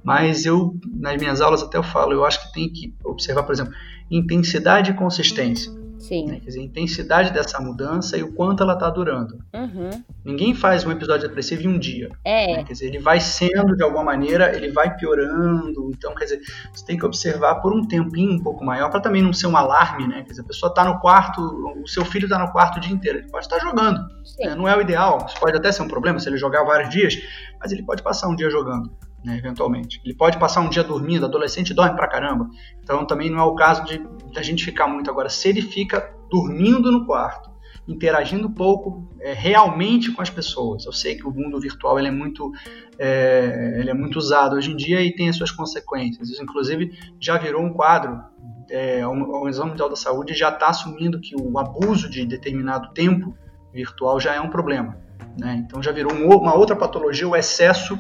Mas eu, nas minhas aulas até eu falo, eu acho que tem que observar, por exemplo, intensidade e consistência. Sim. Né? Quer dizer, a intensidade dessa mudança e o quanto ela está durando. Uhum. Ninguém faz um episódio depressivo em um dia. É. Né? Quer dizer, ele vai sendo de alguma maneira, ele vai piorando. Então, quer dizer, você tem que observar por um tempinho um pouco maior para também não ser um alarme, né? Quer dizer, a pessoa está no quarto, o seu filho está no quarto o dia inteiro. Ele pode estar jogando. Né? Não é o ideal. Isso pode até ser um problema se ele jogar vários dias, mas ele pode passar um dia jogando né, eventualmente. Ele pode passar um dia dormindo, adolescente dorme pra caramba. Então também não é o caso de a gente ficar muito agora. Se ele fica dormindo no quarto, interagindo pouco é, realmente com as pessoas. Eu sei que o mundo virtual ele é muito é, ele é muito usado hoje em dia e tem as suas consequências. Isso inclusive já virou um quadro. É, o Organização Mundial da Saúde já está assumindo que o abuso de determinado tempo virtual já é um problema. Né? Então já virou uma outra patologia, o excesso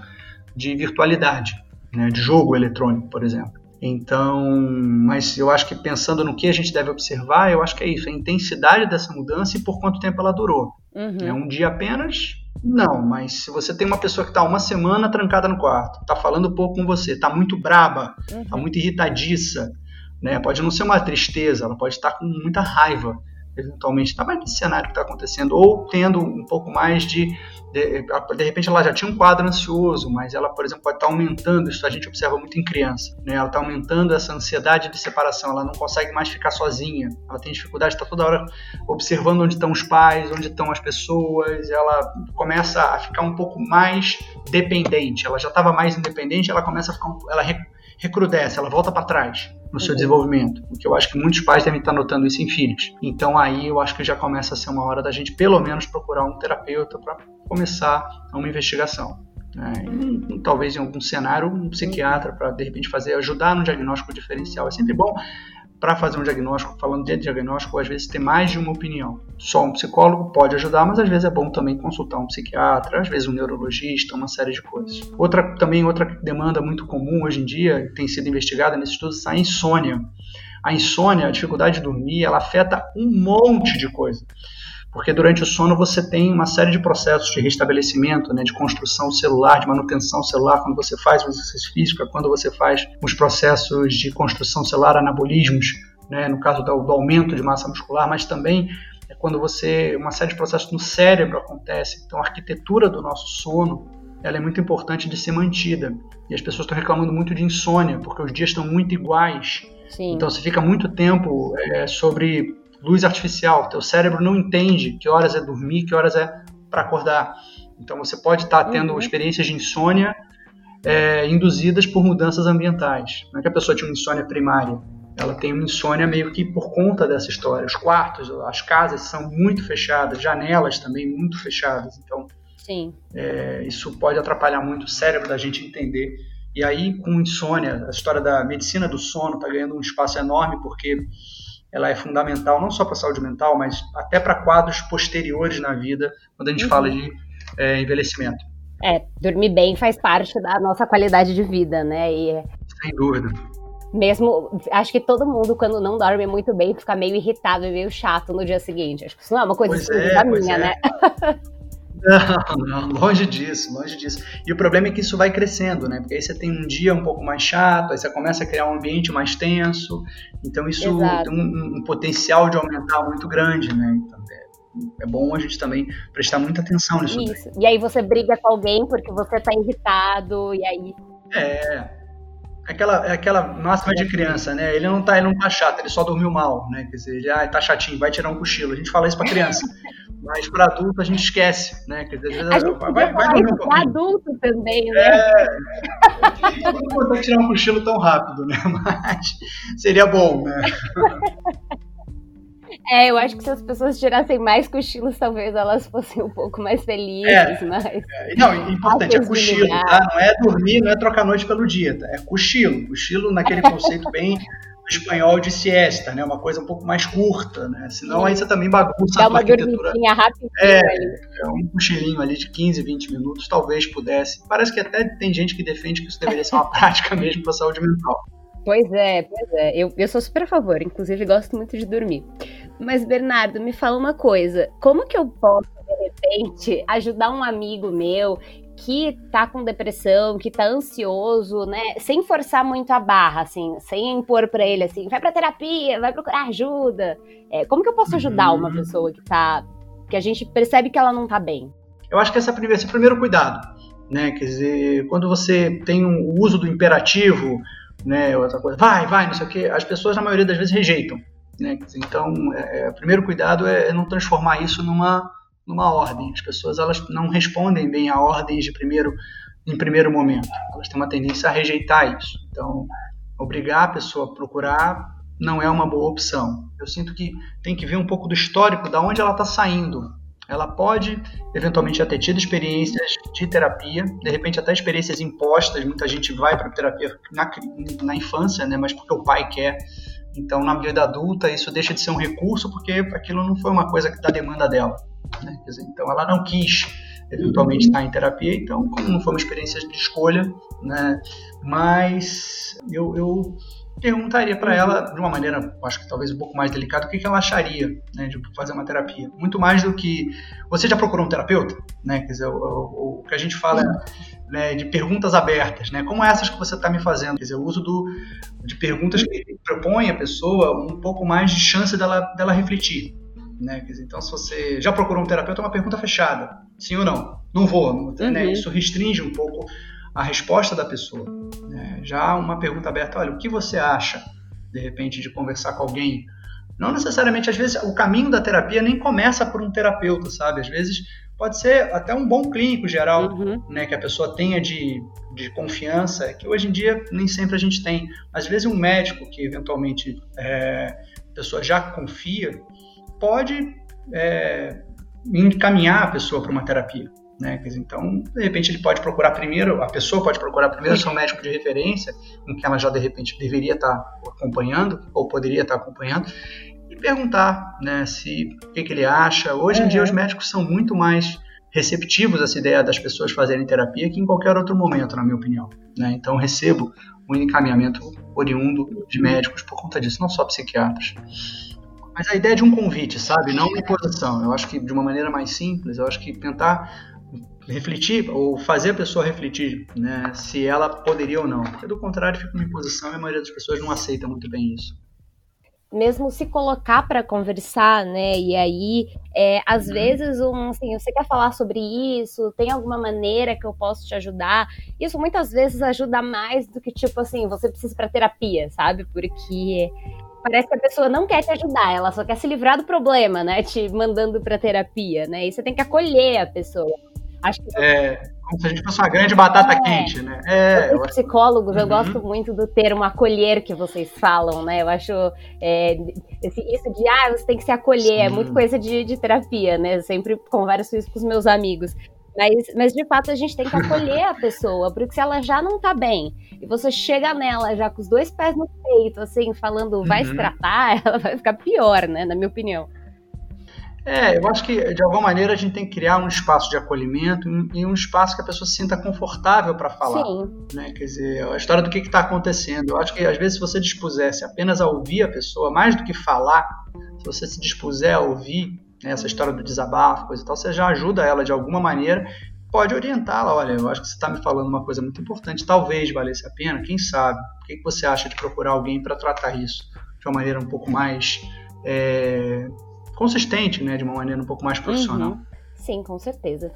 de virtualidade, né, de jogo eletrônico, por exemplo. Então, mas eu acho que pensando no que a gente deve observar, eu acho que é isso, a intensidade dessa mudança e por quanto tempo ela durou. Uhum. É um dia apenas? Não, mas se você tem uma pessoa que está uma semana trancada no quarto, está falando pouco com você, está muito braba, está uhum. muito irritadiça, né? Pode não ser uma tristeza, ela pode estar com muita raiva eventualmente está mais nesse cenário que está acontecendo, ou tendo um pouco mais de, de, de. repente ela já tinha um quadro ansioso, mas ela, por exemplo, pode estar tá aumentando, isso a gente observa muito em criança, né? Ela está aumentando essa ansiedade de separação, ela não consegue mais ficar sozinha, ela tem dificuldade de estar toda hora observando onde estão os pais, onde estão as pessoas, ela começa a ficar um pouco mais dependente, ela já estava mais independente, ela começa a ficar, ela recrudesce, ela volta para trás no seu uhum. desenvolvimento. Porque eu acho que muitos pais devem estar notando isso em filhos. Então aí eu acho que já começa a ser uma hora da gente pelo menos procurar um terapeuta para começar uma investigação. Né? E, talvez em algum cenário um psiquiatra para de repente fazer ajudar no diagnóstico diferencial. É sempre bom para fazer um diagnóstico, falando de diagnóstico, às vezes ter mais de uma opinião. Só um psicólogo pode ajudar, mas às vezes é bom também consultar um psiquiatra, às vezes um neurologista, uma série de coisas. Outra também outra demanda muito comum hoje em dia, tem sido investigada nesse estudo, é a insônia. A insônia, a dificuldade de dormir, ela afeta um monte de coisa porque durante o sono você tem uma série de processos de restabelecimento, né, de construção celular, de manutenção celular, quando você faz o exercício físico, é quando você faz os processos de construção celular, anabolismos, né, no caso do, do aumento de massa muscular, mas também é quando você uma série de processos no cérebro acontece. Então a arquitetura do nosso sono ela é muito importante de ser mantida. E as pessoas estão reclamando muito de insônia, porque os dias estão muito iguais. Sim. Então você fica muito tempo é, sobre luz artificial. Teu cérebro não entende que horas é dormir, que horas é para acordar. Então você pode estar tá tendo uhum. experiências de insônia é, induzidas por mudanças ambientais. Não é que a pessoa tinha uma insônia primária. Ela tem uma insônia meio que por conta dessa história. Os quartos, as casas são muito fechadas, janelas também muito fechadas. Então, é, isso pode atrapalhar muito o cérebro da gente entender. E aí, com insônia, a história da medicina do sono está ganhando um espaço enorme porque ela é fundamental não só para a saúde mental, mas até para quadros posteriores na vida, quando a gente uhum. fala de é, envelhecimento. É, dormir bem faz parte da nossa qualidade de vida, né? E, é Sem dúvida. Mesmo, acho que todo mundo, quando não dorme muito bem, fica meio irritado e meio chato no dia seguinte. Acho que isso não é uma coisa exclusiva é, minha, é. né? Não, não, longe disso, longe disso. E o problema é que isso vai crescendo, né? Porque aí você tem um dia um pouco mais chato, aí você começa a criar um ambiente mais tenso, então isso Exato. tem um, um, potencial de aumentar muito grande, né? Então, é, é, bom a gente também prestar muita atenção nisso. Isso. E aí você briga com alguém porque você tá irritado, e aí. É, aquela, aquela máxima de criança, né? Ele não tá, ele não tá chato, ele só dormiu mal, né? Quer dizer, ele ah, tá chatinho, vai tirar um cochilo. A gente fala isso para criança. Mas para adulto a gente esquece, né? Quer dizer, a gente vai, vai, vai dormir um pouquinho. adulto também, né? É, não consegue tirar um cochilo tão rápido, né? Mas seria bom, né? É, eu acho que se as pessoas tirassem mais cochilos, talvez elas fossem um pouco mais felizes, é, mas... É, não, importante, é cochilo, tá? Não é dormir, não é trocar noite pelo dia, tá? É cochilo. Cochilo naquele conceito bem espanhol de siesta, né? Uma coisa um pouco mais curta, né? Senão Sim. aí você também bagunça Dá a tua arquitetura. Rapidinho é, é um cochilinho ali de 15, 20 minutos, talvez pudesse. Parece que até tem gente que defende que isso deveria ser uma prática mesmo para a saúde mental. Pois é, pois é. Eu, eu sou super a favor, inclusive gosto muito de dormir. Mas, Bernardo, me fala uma coisa. Como que eu posso, de repente, ajudar um amigo meu que tá com depressão, que tá ansioso, né? Sem forçar muito a barra, assim, sem impor para ele assim, vai pra terapia, vai procurar ajuda. É, como que eu posso ajudar uma uhum. pessoa que tá. que a gente percebe que ela não tá bem? Eu acho que esse é o primeiro cuidado. Né? Quer dizer, quando você tem o uso do imperativo, né, outra coisa, vai, vai, não sei o quê, as pessoas na maioria das vezes rejeitam. Né? Então, é, é, o primeiro cuidado é, é não transformar isso numa, numa ordem. As pessoas elas não respondem bem a ordens de primeiro, em primeiro momento. Elas têm uma tendência a rejeitar isso. Então, obrigar a pessoa a procurar não é uma boa opção. Eu sinto que tem que ver um pouco do histórico, da onde ela está saindo. Ela pode, eventualmente, já ter tido experiências de terapia, de repente até experiências impostas. Muita gente vai para terapia na, na infância, né? mas porque o pai quer. Então, na vida adulta, isso deixa de ser um recurso porque aquilo não foi uma coisa que da demanda dela. Né? Dizer, então, ela não quis eventualmente estar em terapia, então como não foi uma experiência de escolha, né? Mas eu, eu perguntaria para ela de uma maneira, acho que talvez um pouco mais delicada, o que, que ela acharia né, de fazer uma terapia. Muito mais do que você já procurou um terapeuta, né? Quer dizer, o, o, o que a gente fala né, de perguntas abertas, né? Como essas que você está me fazendo, quer dizer, o uso do, de perguntas que propõem a pessoa um pouco mais de chance dela, dela refletir. Né? Então, se você já procurou um terapeuta, é uma pergunta fechada. Sim ou não? Não vou. Não, né? uhum. Isso restringe um pouco a resposta da pessoa. Né? Já uma pergunta aberta, olha, o que você acha, de repente, de conversar com alguém? Não necessariamente, às vezes, o caminho da terapia nem começa por um terapeuta, sabe? Às vezes pode ser até um bom clínico geral, uhum. né? Que a pessoa tenha de, de confiança, que hoje em dia nem sempre a gente tem. Às vezes um médico que eventualmente é, a pessoa já confia, pode é, encaminhar a pessoa para uma terapia. Né? Então, de repente, ele pode procurar primeiro, a pessoa pode procurar primeiro seu médico de referência, em que ela já de repente deveria estar acompanhando, ou poderia estar acompanhando, e perguntar né, se o que, que ele acha. Hoje em dia, os médicos são muito mais receptivos a essa ideia das pessoas fazerem terapia que em qualquer outro momento, na minha opinião. Né? Então, recebo um encaminhamento oriundo de médicos por conta disso, não só psiquiatras. Mas a ideia de um convite, sabe? Não uma imposição. Eu acho que de uma maneira mais simples, eu acho que tentar refletir ou fazer a pessoa refletir, né, se ela poderia ou não. Porque do contrário fica uma imposição e a maioria das pessoas não aceita muito bem isso mesmo se colocar para conversar, né? E aí, é, às uhum. vezes, um, assim, você quer falar sobre isso? Tem alguma maneira que eu posso te ajudar? Isso muitas vezes ajuda mais do que tipo assim, você precisa para terapia, sabe? Porque parece que a pessoa não quer te ajudar, ela só quer se livrar do problema, né? Te mandando para terapia, né? E você tem que acolher a pessoa. Acho que... É, como se a gente fosse uma grande batata é. quente, né? É, Os psicólogos, eu, eu gosto muito do termo acolher que vocês falam, né? Eu acho é, esse, isso de, ah, você tem que se acolher, Sim. é muito coisa de, de terapia, né? Eu sempre converso isso com os meus amigos. Mas, mas de fato a gente tem que acolher a pessoa, porque se ela já não tá bem e você chega nela já com os dois pés no peito, assim, falando vai uhum. se tratar, ela vai ficar pior, né? Na minha opinião. É, eu acho que de alguma maneira a gente tem que criar um espaço de acolhimento e um espaço que a pessoa se sinta confortável para falar. Sim. Né? Quer dizer, a história do que está acontecendo. Eu acho que às vezes se você dispusesse apenas a ouvir a pessoa, mais do que falar, se você se dispuser a ouvir, né, essa história do desabafo, coisa e tal, você já ajuda ela de alguma maneira, pode orientá-la. Olha, eu acho que você está me falando uma coisa muito importante, talvez valesse a pena, quem sabe? O que, que você acha de procurar alguém para tratar isso de uma maneira um pouco mais é, consistente, né, de uma maneira um pouco mais profissional? Uhum. Sim, com certeza.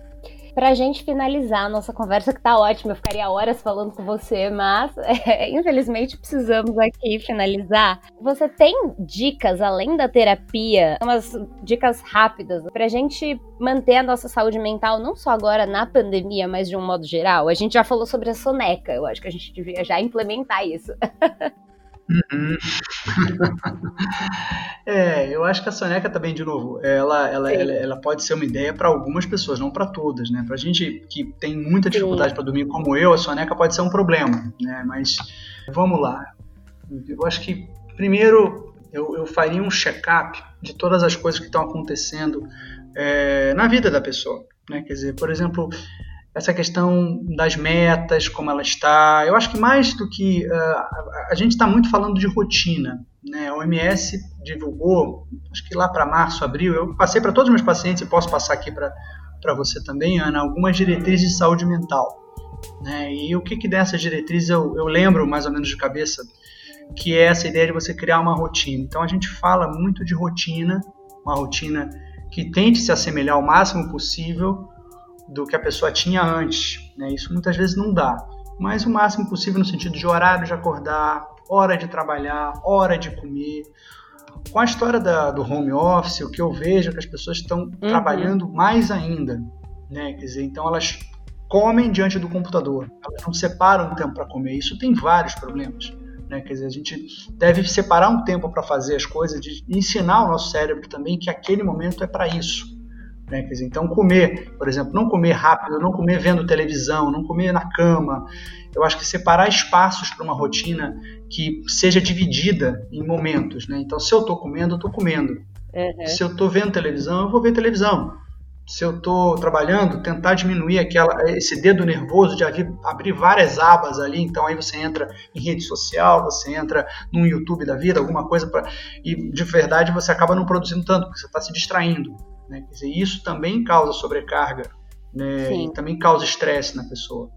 Pra gente finalizar a nossa conversa, que tá ótima, eu ficaria horas falando com você, mas é, infelizmente precisamos aqui finalizar. Você tem dicas, além da terapia, umas dicas rápidas pra gente manter a nossa saúde mental, não só agora na pandemia, mas de um modo geral? A gente já falou sobre a soneca, eu acho que a gente devia já implementar isso. Uhum. é, eu acho que a soneca também, de novo, ela, ela, ela, ela, pode ser uma ideia para algumas pessoas, não para todas, né? Para gente que tem muita dificuldade para dormir, como eu, a soneca pode ser um problema, né? Mas vamos lá. Eu acho que primeiro eu, eu faria um check-up de todas as coisas que estão acontecendo é, na vida da pessoa, né? Quer dizer, por exemplo, essa questão das metas, como ela está. Eu acho que mais do que uh, a gente está muito falando de rotina. Né? A OMS divulgou, acho que lá para março, abril, eu passei para todos os meus pacientes e posso passar aqui para você também, Ana, algumas diretrizes de saúde mental. Né? E o que, que dessas diretrizes eu, eu lembro mais ou menos de cabeça, que é essa ideia de você criar uma rotina. Então a gente fala muito de rotina, uma rotina que tente se assemelhar ao máximo possível do que a pessoa tinha antes. Né? Isso muitas vezes não dá, mas o máximo possível no sentido de horário de acordar, hora de trabalhar, hora de comer. Com a história da, do home office, o que eu vejo é que as pessoas estão uhum. trabalhando mais ainda. Né? Quer dizer, então elas comem diante do computador, elas não separam um tempo para comer. Isso tem vários problemas. Né? Quer dizer, a gente deve separar um tempo para fazer as coisas, de ensinar o nosso cérebro também que aquele momento é para isso. Né? Dizer, então, comer, por exemplo, não comer rápido, não comer vendo televisão, não comer na cama. Eu acho que separar espaços para uma rotina que seja dividida em momentos. Né? Então, se eu estou comendo, eu estou comendo. Uhum. Se eu estou vendo televisão, eu vou ver televisão. se eu estou trabalhando, tentar diminuir aquela, esse dedo nervoso de abrir, abrir, várias abas ali. Então aí você entra em rede social, você entra no YouTube da vida, alguma coisa para e de verdade você acaba não produzindo tanto porque você está se distraindo. Né? Quer dizer, isso também causa sobrecarga, né? E também causa estresse na pessoa.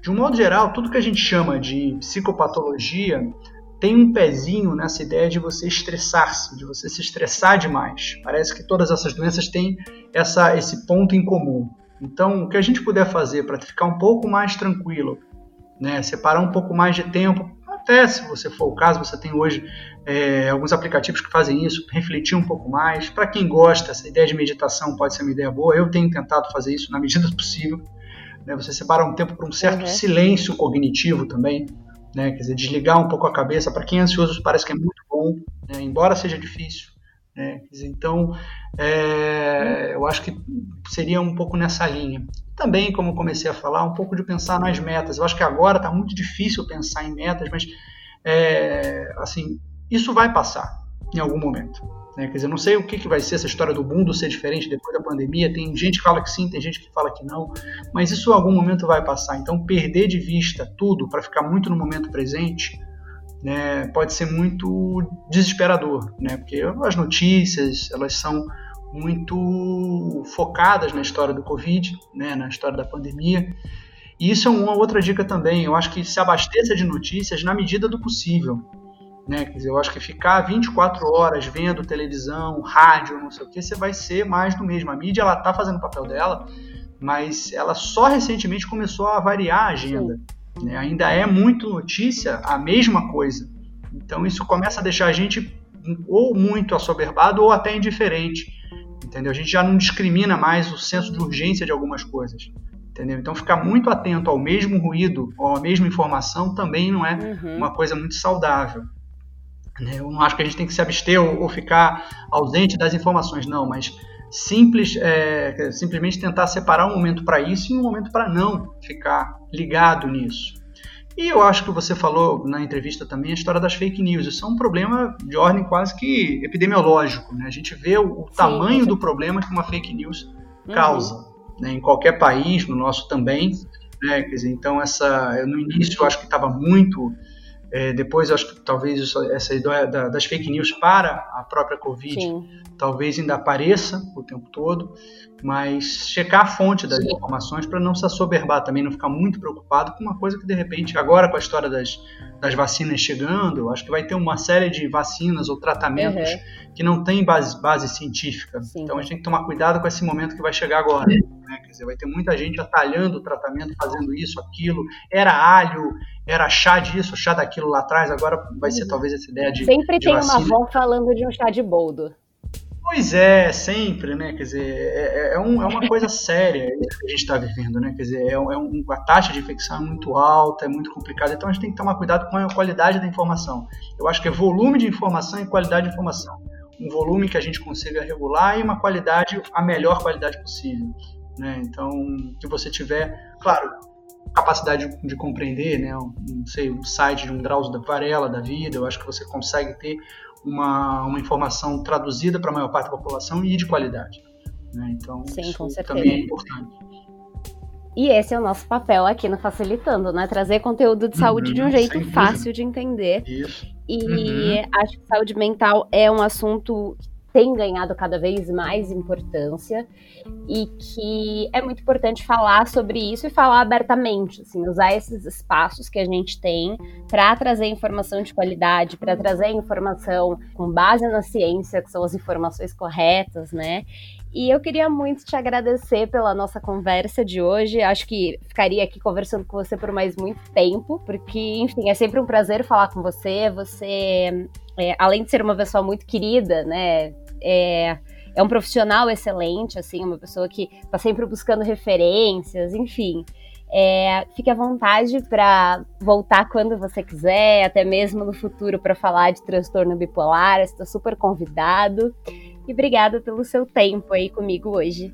De um modo geral, tudo que a gente chama de psicopatologia tem um pezinho nessa ideia de você estressar-se, de você se estressar demais. Parece que todas essas doenças têm essa, esse ponto em comum. Então, o que a gente puder fazer para ficar um pouco mais tranquilo, né, separar um pouco mais de tempo, até se você for o caso, você tem hoje é, alguns aplicativos que fazem isso, refletir um pouco mais. Para quem gosta, essa ideia de meditação pode ser uma ideia boa. Eu tenho tentado fazer isso na medida do possível. Né, você separa um tempo para um certo uhum. silêncio cognitivo também né? Quer dizer, desligar um pouco a cabeça. Para quem é ansioso, parece que é muito bom, né? embora seja difícil. Né? Então, é, eu acho que seria um pouco nessa linha. Também, como comecei a falar, um pouco de pensar nas metas. Eu acho que agora está muito difícil pensar em metas, mas é, assim, isso vai passar em algum momento. Né? Quer dizer, não sei o que, que vai ser essa história do mundo ser diferente depois da pandemia. Tem gente que fala que sim, tem gente que fala que não, mas isso em algum momento vai passar. Então, perder de vista tudo para ficar muito no momento presente né, pode ser muito desesperador, né? porque as notícias elas são muito focadas na história do Covid, né, na história da pandemia. E isso é uma outra dica também. Eu acho que se abasteça de notícias na medida do possível. Né? Quer dizer, eu acho que ficar 24 horas vendo televisão, rádio, não sei o que, você vai ser mais do mesmo. A mídia ela está fazendo o papel dela, mas ela só recentemente começou a variar a agenda. Né? Ainda é muito notícia a mesma coisa. Então isso começa a deixar a gente ou muito assoberbado ou até indiferente. Entendeu? A gente já não discrimina mais o senso de urgência de algumas coisas. Entendeu? Então ficar muito atento ao mesmo ruído ou à mesma informação também não é uhum. uma coisa muito saudável. Né? Eu não acho que a gente tem que se abster ou, ficar ausente das informações, não, mas simples, é, simplesmente tentar separar um momento para isso e um momento para não ficar ligado nisso. E eu acho que você falou na entrevista também a história das fake news. Isso é um problema de ordem quase que epidemiológico. Né? A gente vê o, o Sim, tamanho do problema que uma fake news uhum. causa. Uhum. Né? Em qualquer país, no nosso também. Né? Quer dizer, então, essa, no início eu acho que estava muito é, depois, acho que talvez essa ideia da, das fake news para a própria Covid Sim. talvez ainda apareça o tempo todo, mas checar a fonte das Sim. informações para não se assoberbar também, não ficar muito preocupado com uma coisa que de repente, agora com a história das, das vacinas chegando, acho que vai ter uma série de vacinas ou tratamentos uhum. que não tem base, base científica. Sim. Então a gente tem que tomar cuidado com esse momento que vai chegar agora. Né? Quer dizer, vai ter muita gente atalhando o tratamento, fazendo isso, aquilo. Era alho, era chá disso, chá daquilo lá atrás, agora vai ser uhum. talvez essa ideia de. Sempre de tem vacina. uma avó falando de um chá de boldo. Pois é, sempre, né? Quer dizer, é, é, é um, é uma coisa séria isso que a gente está vivendo, né? Quer dizer, é, é um, a taxa de infecção é muito alta, é muito complicada, então a gente tem que tomar cuidado com a qualidade da informação. Eu acho que é volume de informação e qualidade de informação. Um volume que a gente consiga regular e uma qualidade, a melhor qualidade possível. Né? Então, que você tiver, claro, capacidade de, de compreender, né? Um, não sei, um site de um Drauzio da Varela da vida, eu acho que você consegue ter uma, uma informação traduzida para a maior parte da população e de qualidade. Né? Então, Sim, isso também é importante. E esse é o nosso papel aqui no Facilitando, né? Trazer conteúdo de saúde uhum, de um jeito fácil de entender. Isso. E uhum. acho que saúde mental é um assunto tem ganhado cada vez mais importância e que é muito importante falar sobre isso e falar abertamente, assim, usar esses espaços que a gente tem para trazer informação de qualidade, para trazer informação com base na ciência, que são as informações corretas, né? E eu queria muito te agradecer pela nossa conversa de hoje. Acho que ficaria aqui conversando com você por mais muito tempo, porque, enfim, é sempre um prazer falar com você. Você, é, além de ser uma pessoa muito querida, né, é, é um profissional excelente, assim, uma pessoa que está sempre buscando referências, enfim. É, fique à vontade para voltar quando você quiser, até mesmo no futuro, para falar de transtorno bipolar. Estou super convidado. E obrigada pelo seu tempo aí comigo hoje.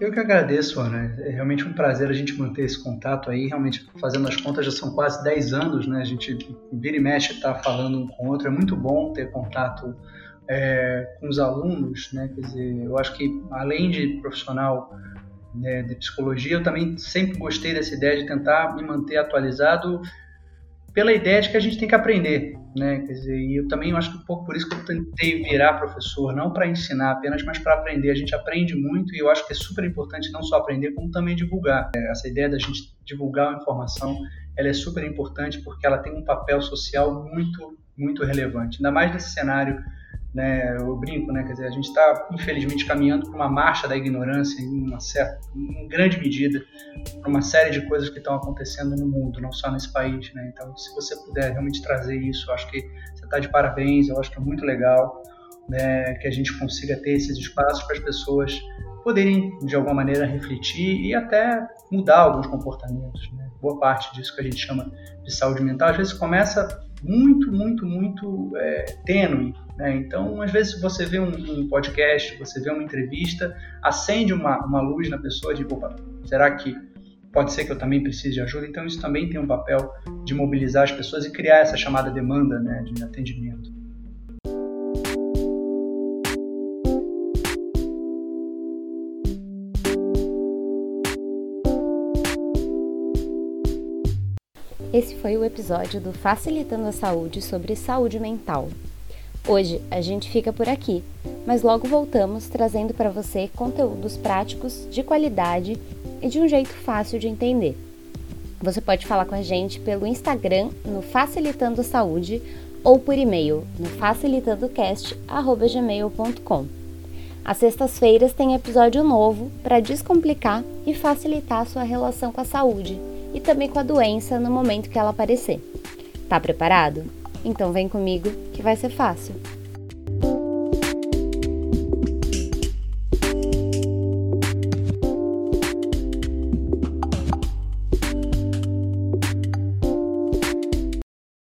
Eu que agradeço, Ana. É realmente um prazer a gente manter esse contato aí. Realmente, fazendo as contas, já são quase 10 anos, né? A gente vira e mexe está falando um com o outro. É muito bom ter contato é, com os alunos, né? Quer dizer, eu acho que além de profissional né, de psicologia, eu também sempre gostei dessa ideia de tentar me manter atualizado pela ideia de que a gente tem que aprender, né? Quer dizer, e eu também acho que um pouco por isso que eu tentei virar professor, não para ensinar apenas, mas para aprender. A gente aprende muito e eu acho que é super importante não só aprender, como também divulgar. É, essa ideia da gente divulgar a informação, ela é super importante porque ela tem um papel social muito, muito relevante. Ainda mais nesse cenário né, eu brinco, né, quer dizer, a gente está infelizmente caminhando para uma marcha da ignorância em uma certa, em grande medida, para uma série de coisas que estão acontecendo no mundo, não só nesse país, né? Então, se você puder realmente trazer isso, acho que você está de parabéns, eu acho que é muito legal, né, que a gente consiga ter esses espaços para as pessoas poderem de alguma maneira refletir e até mudar alguns comportamentos, né? Boa parte disso que a gente chama de saúde mental às vezes começa muito, muito, muito é, tênue. Né? Então, às vezes, você vê um, um, podcast, você vê uma entrevista, acende uma, uma luz na pessoa de, opa, será que pode ser que eu também precise de ajuda? Então, isso também tem um papel de mobilizar as pessoas e criar essa chamada demanda né, de atendimento. Esse foi o episódio do Facilitando a Saúde sobre saúde mental. Hoje a gente fica por aqui, mas logo voltamos trazendo para você conteúdos práticos, de qualidade e de um jeito fácil de entender. Você pode falar com a gente pelo Instagram no Facilitando a Saúde ou por e-mail no facilitandocast@gmail.com. Às sextas-feiras tem episódio novo para descomplicar e facilitar a sua relação com a saúde e também com a doença no momento que ela aparecer. Tá preparado? Então vem comigo que vai ser fácil.